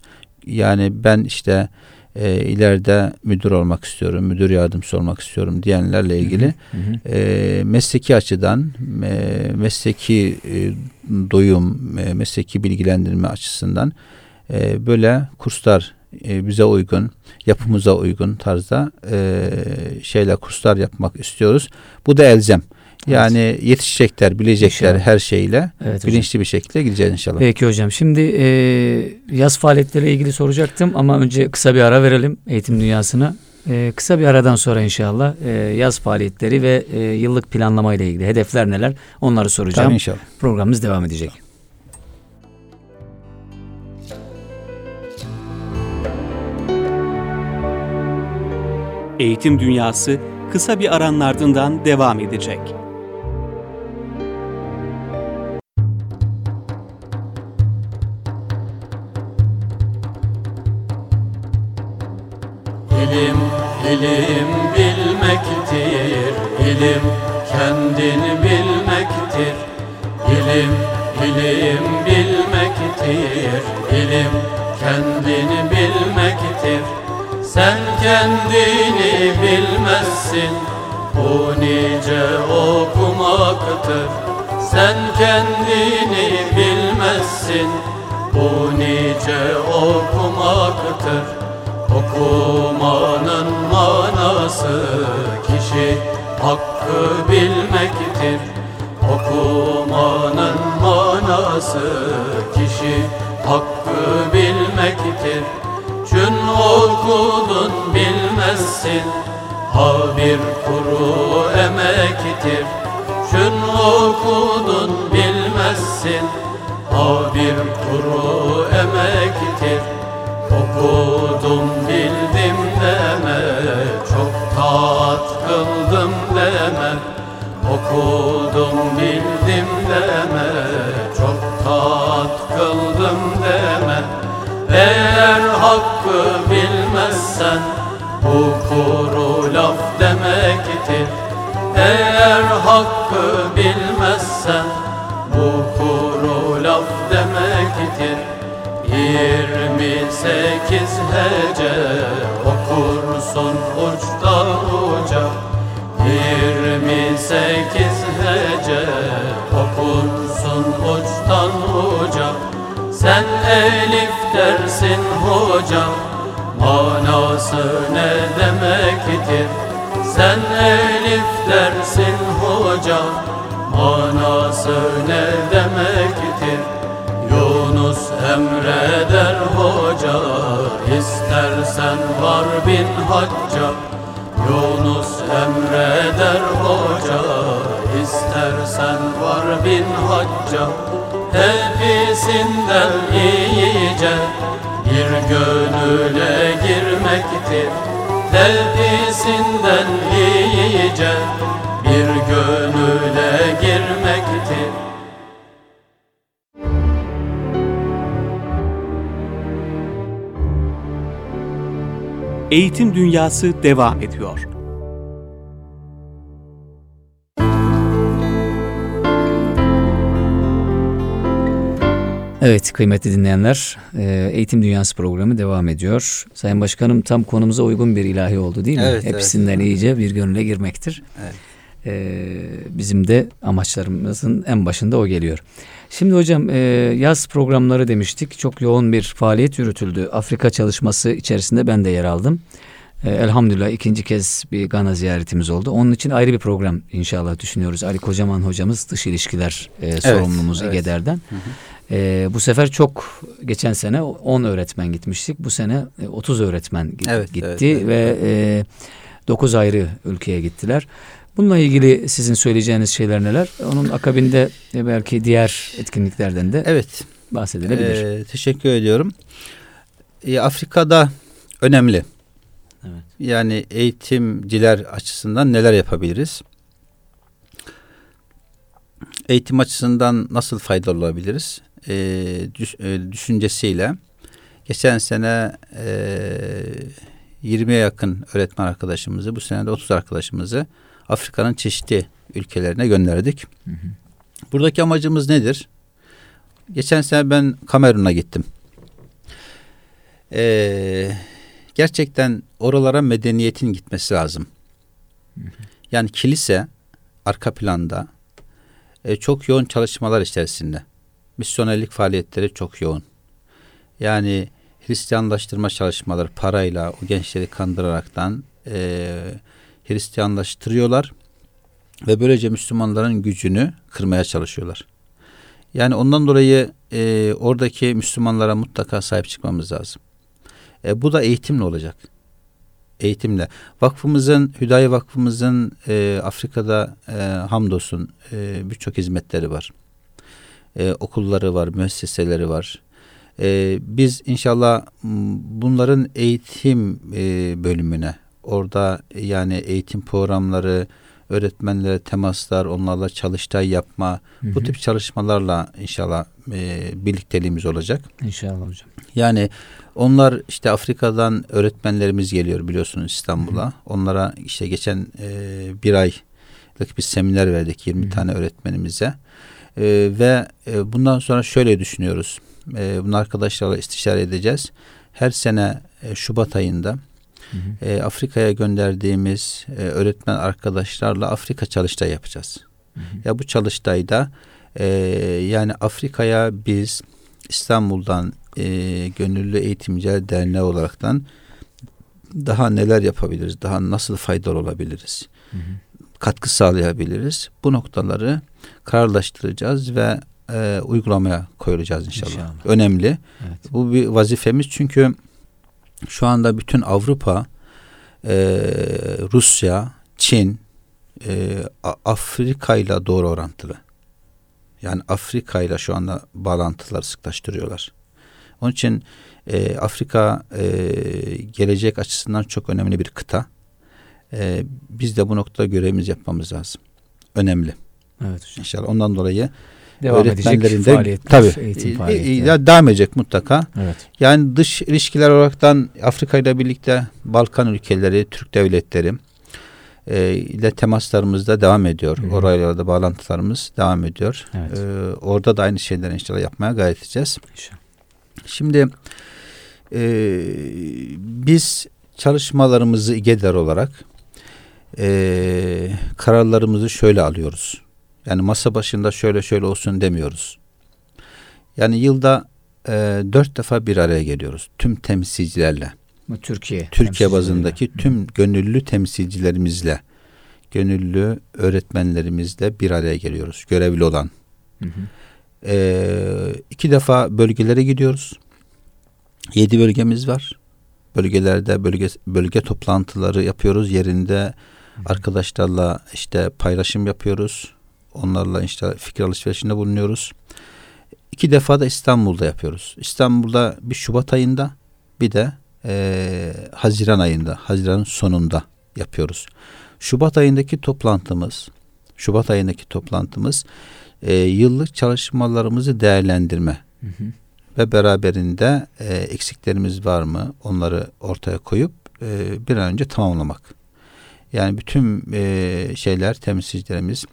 Yani ben işte e, ileride müdür olmak istiyorum, müdür yardımcısı olmak istiyorum diyenlerle ilgili Hı hı. e, mesleki açıdan e, mesleki e, doyum, e, mesleki bilgilendirme açısından e, böyle kurslar e, bize uygun, yapımıza uygun tarzda e, şeyler kurslar yapmak istiyoruz. Bu da elzem. Yani yetişecekler, bilecekler İnşallah. her şeyle Evet hocam. bilinçli bir şekilde gideceğiz inşallah. Peki hocam. Şimdi e, yaz faaliyetleriyle ilgili soracaktım ama önce kısa bir ara verelim eğitim dünyasına. E, kısa bir aradan sonra inşallah e, yaz faaliyetleri ve e, yıllık planlama ile ilgili hedefler neler onları soracağım. Tabii inşallah. Programımız devam edecek. Eğitim Dünyası kısa bir aranın ardından devam edecek. İlim, ilim bilmektir. İlim kendini bilmektir. İlim, ilim bilmektir. İlim kendini bilmektir. Sen kendini bilmezsin. Bu nice okumaktır. Sen kendini bilmezsin. Bu nice okumaktır. Okumanın manası kişi hakkı bilmektir. Okumanın manası kişi hakkı bilmektir. Çün okudun bilmezsin, ha bir kuru emektir. Çün okudun bilmezsin, ha bir kuru emektir. Okudum bildim deme Çok taat kıldım deme. Okudum bildim deme Çok taat kıldım deme. Eğer hakkı bilmezsen Bu kuru laf demektir Eğer hakkı bilmezsen Yirmi sekiz hece okursun uçtan uca. Yirmi sekiz hece okursun uçtan uca. Sen elif dersin hoca Manası ne demektir? Sen elif dersin hoca Manası ne demektir? Yunus emreder hoca istersen var bin hacca. Yunus emreder hoca istersen var bin hacca. Hepsinden iyice bir gönüle girmektir. Hepsinden iyice bir gönüle Eğitim Dünyası devam ediyor. Evet kıymetli dinleyenler e, Eğitim Dünyası programı devam ediyor. Sayın Başkanım tam konumuza uygun bir ilahi oldu değil mi? Evet, evet. Hepsinden iyice bir gönüle girmektir. Evet. E, bizim de amaçlarımızın en başında o geliyor. Şimdi hocam e, yaz programları demiştik. Çok yoğun bir faaliyet yürütüldü. Afrika çalışması içerisinde ben de yer aldım. E, elhamdülillah ikinci kez bir Gana ziyaretimiz oldu. Onun için ayrı bir program inşallah düşünüyoruz. Ali Kocaman hocamız dış ilişkiler e, sorumlumuz evet. İGEDER'den. E, bu sefer çok geçen sene 10 öğretmen gitmiştik. Bu sene e, 30 öğretmen git- Evet, gitti evet, evet. ve e, 9 ayrı ülkeye gittiler. Bununla ilgili sizin söyleyeceğiniz şeyler neler? Onun akabinde e, belki diğer etkinliklerden de Evet. bahsedilebilir. Ee, teşekkür ediyorum. Ee, Afrika'da önemli. Evet. Yani eğitimciler açısından neler yapabiliriz? Eğitim açısından nasıl faydalı olabiliriz? Ee, düş- e, düşüncesiyle geçen sene e, 20'ye yakın öğretmen arkadaşımızı, bu sene de 30 arkadaşımızı Afrika'nın çeşitli ülkelerine gönderdik. Buradaki amacımız nedir? Geçen sene ben Kamerun'a gittim. Ee, gerçekten oralara medeniyetin gitmesi lazım. Yani kilise arka planda e, çok yoğun çalışmalar içerisinde. Misyonerlik faaliyetleri çok yoğun. Yani Hristiyanlaştırma çalışmaları parayla o gençleri kandıraraktan e, Hristiyanlaştırıyorlar ve böylece Müslümanların gücünü kırmaya çalışıyorlar. Yani ondan dolayı e, oradaki Müslümanlara mutlaka sahip çıkmamız lazım. E, bu da eğitimle olacak. Eğitimle. Vakfımızın, Hüdayi Vakfımızın e, Afrika'da e, hamdolsun e, birçok hizmetleri var. E, okulları var, müesseseleri var. E, biz inşallah bunların eğitim e, bölümüne, orada yani eğitim programları, öğretmenlere temaslar, onlarla çalıştay yapma, Hı bu hı. tip çalışmalarla inşallah e, birlikteliğimiz olacak. İnşallah hocam. Yani onlar işte Afrika'dan öğretmenlerimiz geliyor biliyorsunuz İstanbul'a. Onlara işte geçen e, bir aylık bir seminer verdik 20 Hı hı. tane öğretmenimize. E, ve e, bundan sonra şöyle düşünüyoruz. E, bunu arkadaşlarla istişare edeceğiz. Her sene e, Şubat ayında Hı e, Afrika'ya gönderdiğimiz e, öğretmen arkadaşlarla Afrika çalıştay yapacağız. Hı hı. Ya bu çalıştayda e, yani Afrika'ya biz İstanbul'dan e, Gönüllü Eğitimciler Derneği olaraktan daha neler yapabiliriz, daha nasıl faydalı olabiliriz, Hı hı. katkı sağlayabiliriz. Bu noktaları kararlaştıracağız ve e, uygulamaya koyulacağız inşallah. İnşallah. Önemli. Evet. Bu bir vazifemiz çünkü şu anda bütün Avrupa, e, Rusya, Çin, e, Afrika ile doğru orantılı. Yani Afrika ile şu anda bağlantıları sıklaştırıyorlar. Onun için e, Afrika e, gelecek açısından çok önemli bir kıta. E, biz de bu noktada görevimizi yapmamız lazım. Önemli Evet hocam. inşallah. Ondan dolayı Devam edecek öğretmenlerin de faaliyetler, tabii eğitim e, e, faaliyetleri. ya devam edecek mutlaka. Evet. Yani dış ilişkiler olaraktan Afrika ile birlikte Balkan ülkeleri, Türk devletleri e, ile temaslarımız da devam ediyor. Hı. Orayla da bağlantılarımız devam ediyor. Evet. E, orada da aynı şeyleri inşallah yapmaya gayret edeceğiz. İnşallah. Şimdi e, biz çalışmalarımızı İGEDER olarak e, kararlarımızı şöyle alıyoruz. Yani masa başında şöyle şöyle olsun demiyoruz. Yani yılda e, dört defa bir araya geliyoruz. Tüm temsilcilerle. Türkiye. Türkiye bazındaki tüm gönüllü temsilcilerimizle, gönüllü öğretmenlerimizle bir araya geliyoruz. Görevli olan. Hı hı. Ee, iki defa bölgelere gidiyoruz. Yedi bölgemiz var. Bölgelerde bölge bölge toplantıları yapıyoruz. Yerinde arkadaşlarla işte paylaşım yapıyoruz. Onlarla işte fikir alışverişinde bulunuyoruz. İki defa da İstanbul'da yapıyoruz. İstanbul'da bir Şubat ayında bir de eee, Haziran ayında, Haziran'ın sonunda yapıyoruz. Şubat ayındaki toplantımız, Şubat ayındaki toplantımız eee, yıllık çalışmalarımızı değerlendirme Hı hı. ve beraberinde eee, eksiklerimiz var mı onları ortaya koyup eee, bir an önce tamamlamak. Yani bütün eee, şeyler temsilcilerimiz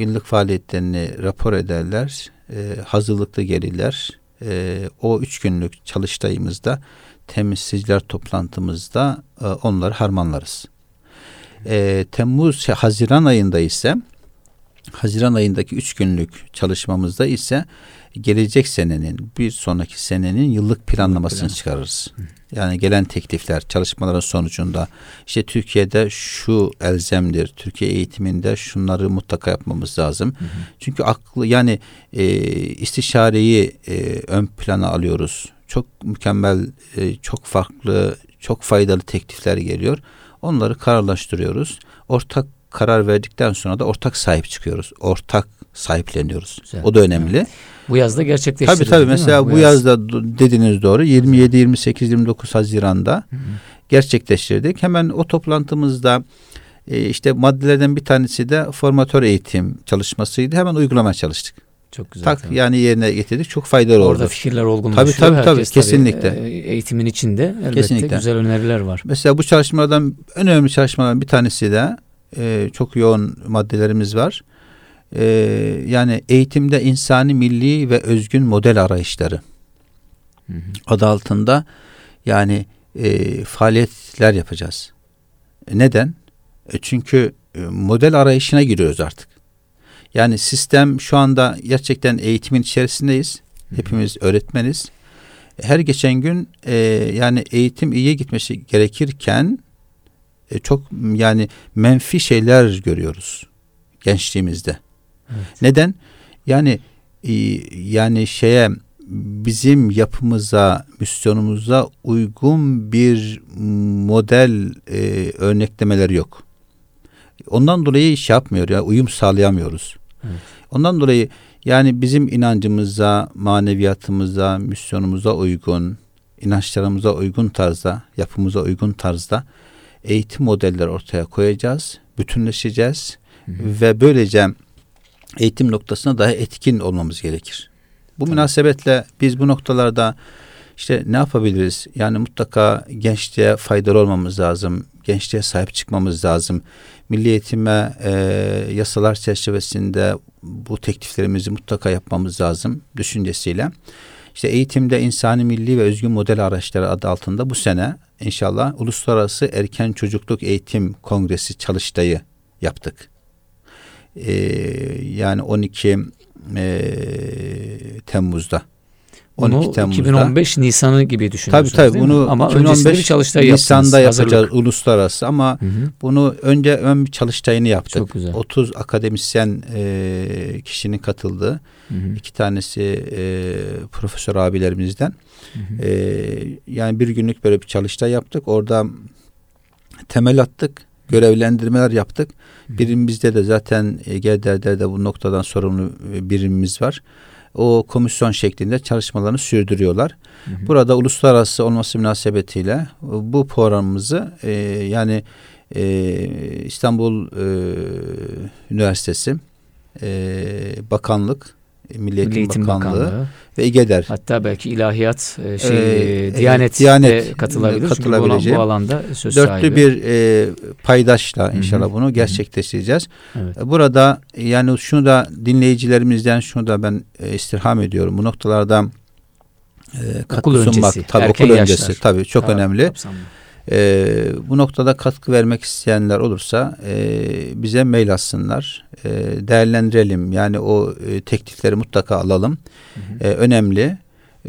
yıllık faaliyetlerini rapor ederler, eee, hazırlıklı gelirler. Eee, o üç günlük çalıştayımızda temsilciler toplantımızda e, onları harmanlarız. E, Temmuz, şey, Haziran ayında ise Haziran ayındaki üç günlük çalışmamızda ise gelecek senenin bir sonraki senenin yıllık planlamasını plan. çıkarırız. Yani gelen teklifler çalışmaların sonucunda işte Türkiye'de şu elzemdir. Türkiye eğitiminde şunları mutlaka yapmamız lazım. Hı hı. Çünkü aklı yani e, istişareyi e, ön plana alıyoruz. Çok mükemmel, e, çok farklı, çok faydalı teklifler geliyor. Onları kararlaştırıyoruz. Ortak karar verdikten sonra da ortak sahip çıkıyoruz. Ortak sahipleniyoruz. Güzel. O da önemli. Bu yazda gerçekleştirildi Tabii tabii mesela bu, yaz. yazda dediğiniz doğru 27 28 29 Haziran'da Hı hı. gerçekleştirdik. Hemen o toplantımızda e, işte maddelerden bir tanesi de formatör eğitim çalışmasıydı. Hemen uygulamaya çalıştık. Çok güzel. Tak tabii. yani yerine getirdik. Çok faydalı Orada oldu. fikirler olgunlaşıyor. Tabii, tabii, tabii, kesinlikle. e, eğitimin içinde elbette Kesinlikle. güzel öneriler var. Mesela bu çalışmalardan en önemli çalışmalardan bir tanesi de e, çok yoğun maddelerimiz var. E, yani eğitimde insani milli ve özgün model arayışları Hı hı. adı altında yani e, faaliyetler yapacağız. E, neden? E, çünkü e, model arayışına giriyoruz artık. Yani sistem şu anda gerçekten eğitimin içerisindeyiz. Hepimiz öğretmeniz. Her geçen gün e, yani eğitim iyiye gitmesi gerekirken e, çok yani menfi şeyler görüyoruz gençliğimizde. Evet. Neden? Yani e, yani şeye bizim yapımıza, misyonumuza uygun bir model e, örneklemeler yok. Ondan dolayı iş yapmıyor ya uyum sağlayamıyoruz. Evet. Ondan dolayı yani bizim inancımıza, maneviyatımıza, misyonumuza uygun, inançlarımıza uygun tarzda, yapımıza uygun tarzda eğitim modelleri ortaya koyacağız, bütünleşeceğiz ve böylece eğitim noktasına daha etkin olmamız gerekir. Bu Tabii. münasebetle biz bu noktalarda işte ne yapabiliriz? Yani mutlaka gençliğe faydalı olmamız lazım. Gençliğe sahip çıkmamız lazım. Milli eğitime e, yasalar çerçevesinde bu tekliflerimizi mutlaka yapmamız lazım düşüncesiyle. İşte eğitimde insani milli ve özgün model araçları adı altında bu sene inşallah Uluslararası Erken Çocukluk Eğitim Kongresi çalıştayı yaptık. Ee, yani 12 e, Temmuz'da. 12 Bunu Temmuz'da. 2015 Nisan'ı gibi Tabii düşünüyorsunuz tabii mi? bunu ama öncesinde bir 2015 çalıştay Nisan'da yapacağız hazırlık. uluslararası ama Hı hı. bunu önce ön bir çalıştayını yaptık. Çok güzel. 30 akademisyen e, kişinin katıldığı Hı hı. iki tanesi e, profesör abilerimizden. Hı hı. E, yani bir günlük böyle bir çalıştay yaptık. Orada temel attık, görevlendirmeler yaptık. Birimimizde de zaten e, GDR'de de bu noktadan sorumlu e, birimimiz var. O komisyon şeklinde çalışmalarını sürdürüyorlar. Hı hı. Burada uluslararası olması münasebetiyle bu programımızı e, yani e, İstanbul e, Üniversitesi e, Bakanlık Milli Eğitim, Milli Eğitim Bakanlığı, Bakanlığı. ve İGEDER Hatta belki ilahiyat e, şey Ee, e, Diyanet, Diyanet katılabilir. Çünkü bu, katılabileceği bu alanda söz dörtlü sahibi. bir e, paydaşla inşallah bunu gerçekleştireceğiz. Evet. Burada yani şunu da dinleyicilerimizden şunu da ben e, istirham ediyorum. Bu noktalarda e, katkı Okul sunmak öncesi, tabii okul öncesi tabii çok Daha önemli. kapsamlı. E, bu noktada katkı vermek isteyenler olursa e, bize mail atsınlar. E, değerlendirelim. Yani o e, teklifleri mutlaka alalım. Hı hı. E, önemli.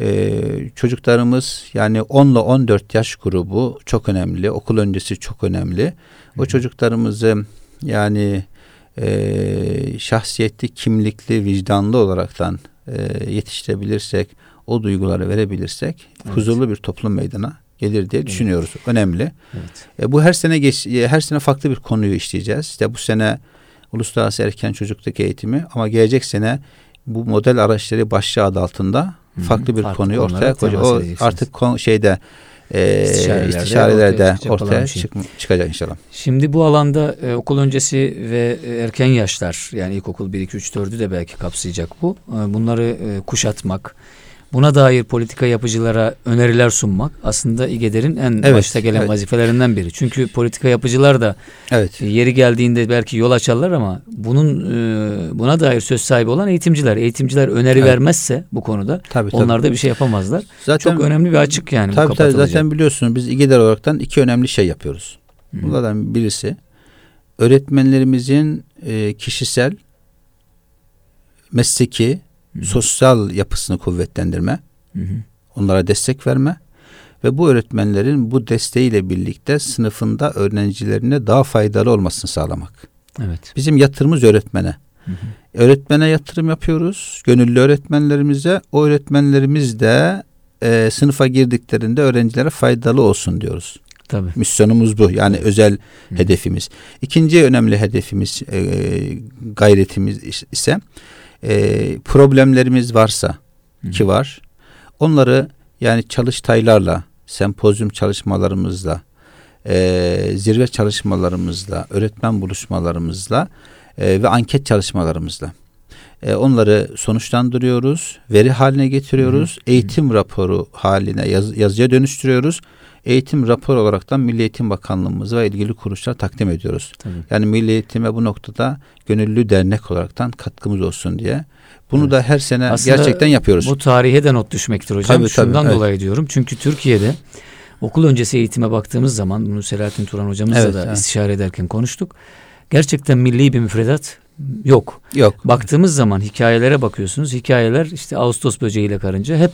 E, çocuklarımız yani 10 ile 14 yaş grubu çok önemli. Okul öncesi çok önemli. O çocuklarımızı yani e, şahsiyetli, kimlikli, vicdanlı olaraktan e, yetiştirebilirsek, o duyguları verebilirsek Evet. huzurlu bir toplum meydana gelir diye düşünüyoruz. Önemli. Evet. E, bu her sene geç, e, her sene farklı bir konuyu işleyeceğiz. İşte bu sene uluslararası erken çocukluk eğitimi ama gelecek sene bu model araçları başlığı adı altında Hı hı. farklı bir Farklı konuyu ortaya koyacağız. O artık kon, şeyde e, İstişarelerde istişarelerde ortaya çıkacak ortaya şey. çık- çıkacak inşallah. Şimdi bu alanda e, okul öncesi ve e, erken yaşlar yani ilkokul 1, 2, 3, 4'ü de belki kapsayacak bu. E, bunları e, kuşatmak, buna dair politika yapıcılara öneriler sunmak aslında İGEDER'in en Evet, başta gelen evet. vazifelerinden biri. Çünkü politika yapıcılar da Evet. e, yeri geldiğinde belki yol açarlar ama bunun e, buna dair söz sahibi olan eğitimciler. Eğitimciler öneri Evet. vermezse bu konuda Tabii tabii. onlar da bir şey yapamazlar. Zaten Çok önemli bir açık yani bu tabii, tabii zaten biliyorsunuz biz İGEDER olaraktan iki önemli şey yapıyoruz. Hı. Bunlardan birisi öğretmenlerimizin e, kişisel, mesleki, Hı hı. sosyal yapısını kuvvetlendirme, Hı hı. onlara destek verme ve bu öğretmenlerin bu desteğiyle birlikte sınıfında öğrencilerine daha faydalı olmasını sağlamak. Evet. Bizim yatırımımız öğretmene. Hı hı. Öğretmene yatırım yapıyoruz. Gönüllü öğretmenlerimize. O öğretmenlerimiz de e, sınıfa girdiklerinde öğrencilere faydalı olsun diyoruz. Tabii. Misyonumuz bu. Yani özel Hı. hedefimiz. İkinci önemli hedefimiz, e, gayretimiz ise e, problemlerimiz varsa Hı. ki var. Onları yani çalıştaylarla, sempozyum çalışmalarımızla, e, zirve çalışmalarımızla, öğretmen buluşmalarımızla e, ve anket çalışmalarımızla e, onları sonuçlandırıyoruz, veri haline getiriyoruz, eğitim raporu haline yaz- yazıya dönüştürüyoruz eğitim rapor olaraktan Milli Eğitim Bakanlığımıza ve ilgili kuruluşlara takdim ediyoruz. Tabii. Yani Milli Eğitim'e bu noktada gönüllü dernek olaraktan katkımız olsun diye. Bunu Evet. da her sene Aslında gerçekten yapıyoruz. Bu tarihe de not düşmektir hocam. Tabii, tabii, Şundan evet. dolayı diyorum. Çünkü Türkiye'de okul öncesi eğitime baktığımız zaman bunu Selahattin Turan hocamızla Evet, da evet. istişare ederken konuştuk. Gerçekten milli bir müfredat yok. Yok. Baktığımız zaman hikayelere bakıyorsunuz. Hikayeler işte Ağustos böceğiyle karınca hep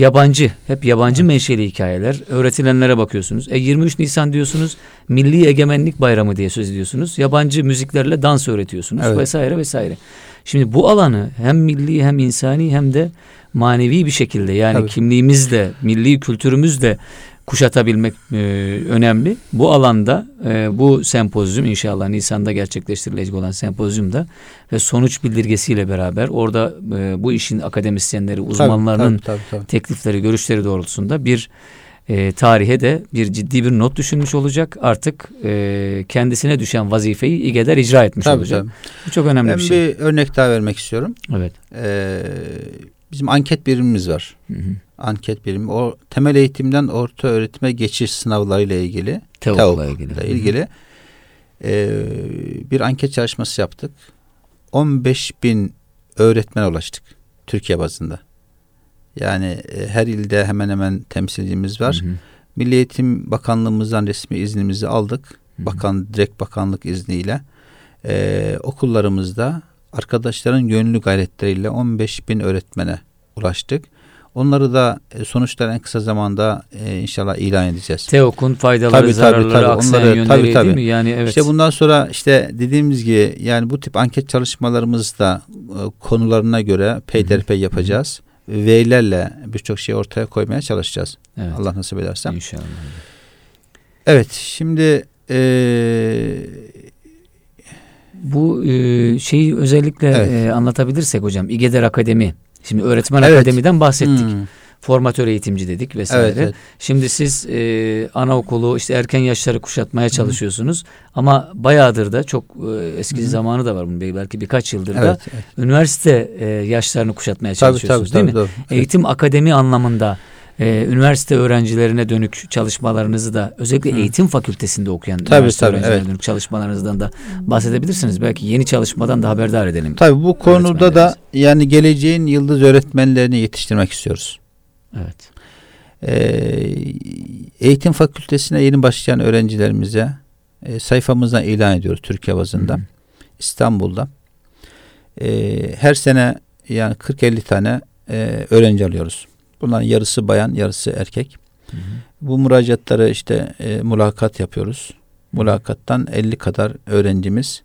yabancı, hep yabancı menşeli hikayeler. Öğretilenlere bakıyorsunuz. E 23 Nisan diyorsunuz. Milli Egemenlik Bayramı diye söz ediyorsunuz. Yabancı müziklerle dans öğretiyorsunuz Evet. vesaire vesaire. Şimdi bu alanı hem milli hem insani hem de manevi bir şekilde yani Tabii. kimliğimizle, milli kültürümüzle kuşatabilmek e, önemli. Bu alanda e, bu sempozyum inşallah Nisan'da gerçekleştirilecek olan sempozyumda ve sonuç bildirgesiyle beraber orada e, bu işin akademisyenleri, Tabii, uzmanlarının tabii, tabii, tabii. teklifleri, görüşleri doğrultusunda bir e, tarihe de bir ciddi bir not düşünmüş olacak. Artık e, kendisine düşen vazifeyi İGEDER icra etmiş Tabii, olacak. tabii. Bu çok önemli Ben bir şey. bir örnek daha vermek istiyorum. Evet. Ee, bizim anket birimimiz var. Hı hı. Anket birimi. O temel eğitimden orta öğretime geçiş sınavlarıyla ilgili. Teok'la TEOK ilgili. ilgili e, bir anket çalışması yaptık. 15 bin öğretmene ulaştık Türkiye bazında. Yani e, her ilde hemen hemen temsilcimiz var. Hı hı. Milli Eğitim Bakanlığımızdan resmi iznimizi aldık. Hı hı. Bakan direkt bakanlık izniyle e, okullarımızda arkadaşların gönüllü gayretleriyle 15 bin öğretmene ulaştık. Onları da e, sonuçlar en kısa zamanda e, inşallah ilan edeceğiz. Teok'un faydaları, Tabii, tabii, zararları, tabii. aksayan Onları- yönleri tabii, değil tabii. mi? Yani evet. İşte bundan sonra işte dediğimiz gibi yani bu tip anket çalışmalarımızda e, konularına göre peyderpey yapacağız. V'lerle birçok şey ortaya koymaya çalışacağız. evet. Allah nasip ederse. İnşallah. Evet şimdi e, Bu e, şeyi özellikle Evet. e, anlatabilirsek hocam. İGEDER Akademi. Şimdi öğretmen Evet. akademiden bahsettik. hmm, Formatör eğitimci dedik vesaire. evet, evet. Şimdi siz e, anaokulu işte erken yaşları kuşatmaya çalışıyorsunuz. Ama bayağıdır da çok e, eski zamanı da var bunun belki birkaç yıldır da Evet, evet. üniversite e, yaşlarını kuşatmaya çalışıyorsunuz tabii, değil tabii, mi? doğru. Eğitim akademi anlamında e, üniversite öğrencilerine dönük çalışmalarınızı da özellikle Hı. eğitim fakültesinde okuyan Tabii, üniversite tabii, öğrencilerine evet. dönük çalışmalarınızdan da bahsedebilirsiniz. Belki yeni çalışmadan da haberdar edelim. Tabii bu konuda da yani geleceğin yıldız öğretmenlerini yetiştirmek istiyoruz. Evet. Ee, eğitim fakültesine yeni başlayan öğrencilerimize e, sayfamızdan ilan ediyoruz Türkiye bazında. Hı. İstanbul'da. Ee, her sene yani 40-50 tane e, öğrenci alıyoruz. Bunların yarısı bayan, yarısı erkek. Hı hı. Bu müracaatları işte e, mülakat yapıyoruz. Mülakattan 50 kadar öğrencimiz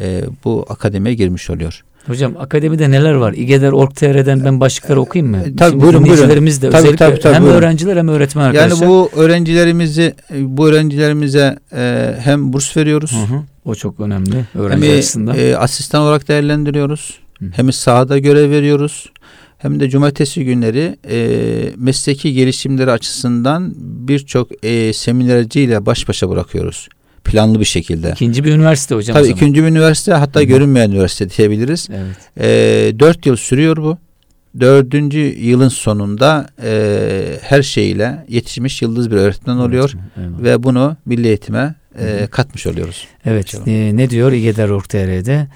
e, bu akademiye girmiş oluyor. Hocam akademide neler var? İGEDER Org.tr'den ben başlıkları okuyayım mı? E, tabii, Şimdi buyurun, dinleyicilerimiz de Tabii, özellikle tabii, tabii, hem buyurun. öğrenciler hem öğretmen arkadaşlar. Yani bu öğrencilerimizi bu öğrencilerimize e, hem burs veriyoruz. Hı hı. O çok önemli Hem öğrenci açısından. e, asistan olarak değerlendiriyoruz. Hı. Hem sahada görev veriyoruz. Hem de cumartesi günleri e, mesleki gelişimleri açısından birçok e, seminerciyle baş başa bırakıyoruz. Planlı bir şekilde. İkinci bir üniversite hocam Tabii ikinci bir üniversite hatta Hı hı. görünmeyen üniversite diyebiliriz. Evet. E, dört yıl sürüyor bu. Dördüncü yılın sonunda e, her şeyle yetişmiş yıldız bir öğretmen oluyor. Eyvallah. Ve bunu milli eğitime e, katmış oluyoruz. Evet. E, ne diyor İGEDER.org.tr'de?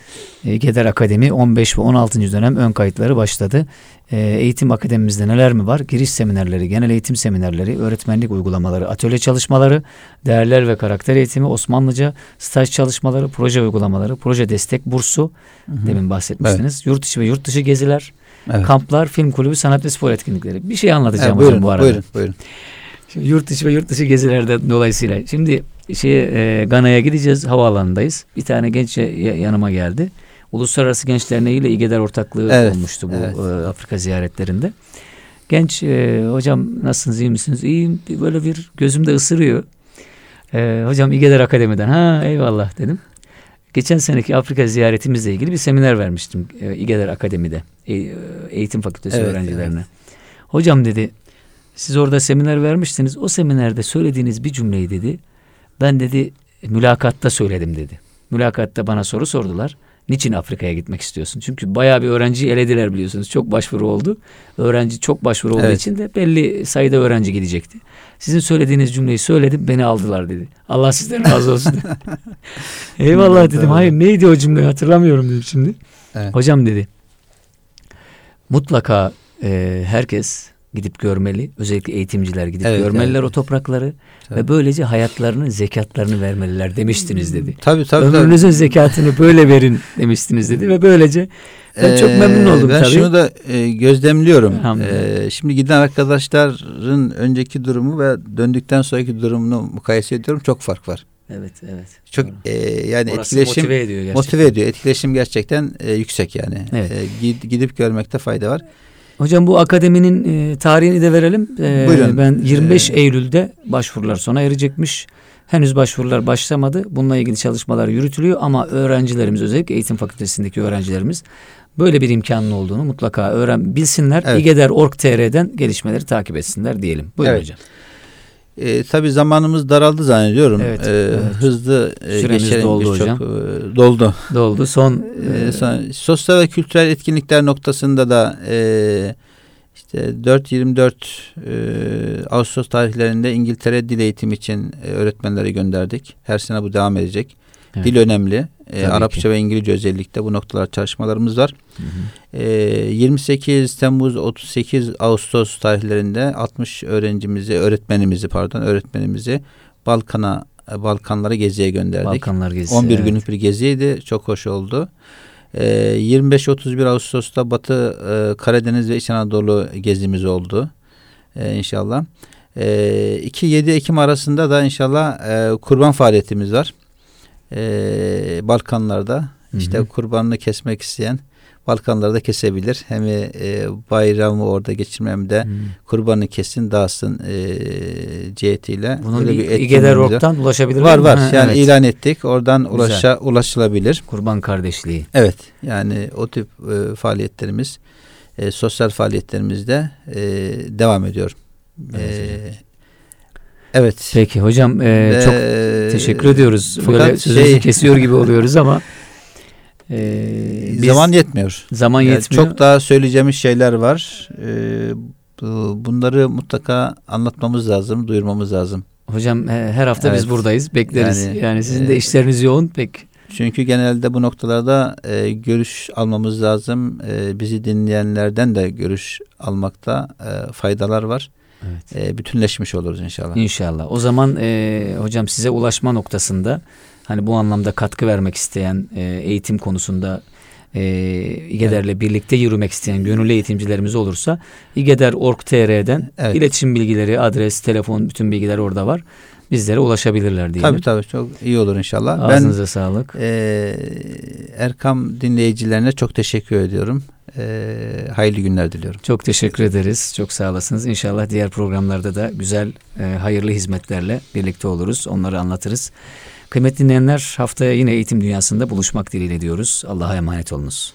İGEDER Akademi 15 ve 16. dönem ön kayıtları başladı. E, eğitim akademimizde neler mi var? Giriş seminerleri, genel eğitim seminerleri, öğretmenlik uygulamaları, atölye çalışmaları, değerler ve karakter eğitimi, Osmanlıca, staj çalışmaları, proje uygulamaları, proje destek bursu, demin bahsetmiştiniz. Yurt içi ve yurt dışı geziler, Evet. kamplar, film kulübü, sanat ve spor etkinlikleri. Bir şey anlatacağım Evet, hocam buyurun, bu arada. buyurun, buyurun. Şimdi yurt içi ve yurt dışı gezilerden dolayısıyla. Şimdi şeye, e, Gana'ya gideceğiz. Havaalanındayız. Bir tane genç ya- yanıma geldi. Uluslararası Genç Derneği ile İGEDER ortaklığı Evet, olmuştu bu evet. e, Afrika ziyaretlerinde. Genç e, hocam nasılsınız iyi misiniz? İyiyim. Böyle bir gözümde ısırıyor. E, hocam İGEDER Akademi'den. Ha eyvallah dedim. Geçen seneki Afrika ziyaretimizle ilgili bir seminer vermiştim e, İGEDER Akademi'de. E, eğitim fakültesi Evet, öğrencilerine. Hocam dedi siz orada seminer vermiştiniz. O seminerde söylediğiniz bir cümleyi dedi. Ben dedi mülakatta söyledim dedi. Mülakatta bana soru sordular. Niçin Afrika'ya gitmek istiyorsun? Çünkü bayağı bir öğrenciyi elediler biliyorsunuz. Çok başvuru oldu. Öğrenci çok başvuru olduğu Evet. için de belli sayıda öğrenci gidecekti. Sizin söylediğiniz cümleyi söyledim beni aldılar dedi. Allah sizden razı olsun. Eyvallah dedim. Hayır neydi o cümle hatırlamıyorum dedim şimdi. Evet. Hocam dedi. Mutlaka e, herkes gidip görmeli. Özellikle eğitimciler gidip Evet, görmeliler evet. o toprakları Tabii. ve böylece hayatlarını, zekatlarını vermeliler demiştiniz dedi. Tabii tabii. tabii. Ömrünüzün zekatını böyle verin demiştiniz dedi ve böylece ben çok Ee, memnun oldum ben tabii. şunu da e, gözlemliyorum. Ee, şimdi giden arkadaşların önceki durumu ve döndükten sonraki durumunu mukayese ediyorum. Çok fark var. Evet, evet. Çok Doğru. e, yani Orası etkileşim motive ediyor gerçekten. motive ediyor. Etkileşim gerçekten e, yüksek yani. Evet. E, gid- gidip görmekte fayda var. Hocam bu akademinin e, tarihini de verelim. E, Buyurun. Ben 25 Ee, Eylül'de başvurular sona erecekmiş. Henüz başvurular başlamadı. Bununla ilgili çalışmalar yürütülüyor ama öğrencilerimiz özellikle eğitim fakültesindeki öğrencilerimiz böyle bir imkanın olduğunu mutlaka öğren bilsinler. Evet. İgeder.org.tr'den gelişmeleri takip etsinler diyelim. Buyurun Evet. hocam. E, tabii zamanımız daraldı zannediyorum. Evet, E, evet. Hızlı e, geçelim. doldu Birçok, hocam. e, doldu. Doldu. Son Ee, e, sonra sosyal ve kültürel etkinlikler noktasında da e, işte 4-24 e, Ağustos tarihlerinde İngiltere dil eğitimi için e, öğretmenleri gönderdik. Her sene bu devam edecek. Evet. Dil önemli. E, Arapça ki. ve İngilizce özellikle bu noktalar çalışmalarımız var. Hı hı. E, 28 Temmuz 38 Ağustos tarihlerinde 60 öğrencimizi, öğretmenimizi pardon, öğretmenimizi Balkan'a Balkanlara geziye gönderdik. Balkanlar gezisi. 11 evet. günlük bir geziydi. Çok hoş oldu. Ee, 25-31 Ağustos'ta Batı e, Karadeniz ve İç Anadolu gezimiz oldu. Ee, inşallah. Ee, 2-7 Ekim arasında da inşallah e, kurban faaliyetimiz var. Ee, Balkanlarda. Hı hı. İşte kurbanını kesmek isteyen Balkanlarda kesebilir. Hem e, bayramı orada geçirme hem de Hı. kurbanını kesin dağıtsın e, cihetiyle. Bunun Böyle bir. İgeder.org'dan ulaşabilir Var mi? var. Ha, yani evet. ilan ettik. Oradan Güzel. ulaşa, ulaşılabilir. Kurban kardeşliği. Evet. Yani o tip e, faaliyetlerimiz, e, sosyal faaliyetlerimiz de e, devam ediyor. Evet E, evet. Peki hocam e, çok Ee, teşekkür ediyoruz. Böyle sözünüzü şey- kesiyor gibi oluyoruz ama e, biz- zaman yetmiyor. zaman Yani yetmiyor. çok daha söyleyeceğimiz şeyler var. E, bu- bunları mutlaka anlatmamız lazım, duyurmamız lazım. Hocam her hafta biz Evet. buradayız. Bekleriz. Yani, Yani, sizin de e, işleriniz yoğun. Pek Çünkü genelde bu noktalarda e, görüş almamız lazım. E, bizi dinleyenlerden de görüş almakta e, faydalar var. Evet. E, bütünleşmiş oluruz inşallah. İnşallah. O zaman e, hocam size ulaşma noktasında hani bu anlamda katkı vermek isteyen e, eğitim konusunda e, İGEDER'le birlikte yürümek isteyen gönüllü eğitimcilerimiz olursa İGEDER.org.tr'den Evet. iletişim bilgileri, adres, telefon bütün bilgiler orada var. Bizlere ulaşabilirler diyelim. Tabii tabii çok iyi olur inşallah. Ağzınıza sağlık. Ben e, Erkam dinleyicilerine çok teşekkür ediyorum. E, hayırlı günler diliyorum. Çok teşekkür ederiz. Çok sağ olasınız. İnşallah diğer programlarda da güzel, e, hayırlı hizmetlerle birlikte oluruz. Onları anlatırız. Kıymetli dinleyenler haftaya yine eğitim dünyasında buluşmak dileğiyle diyoruz. Allah'a emanet olunuz.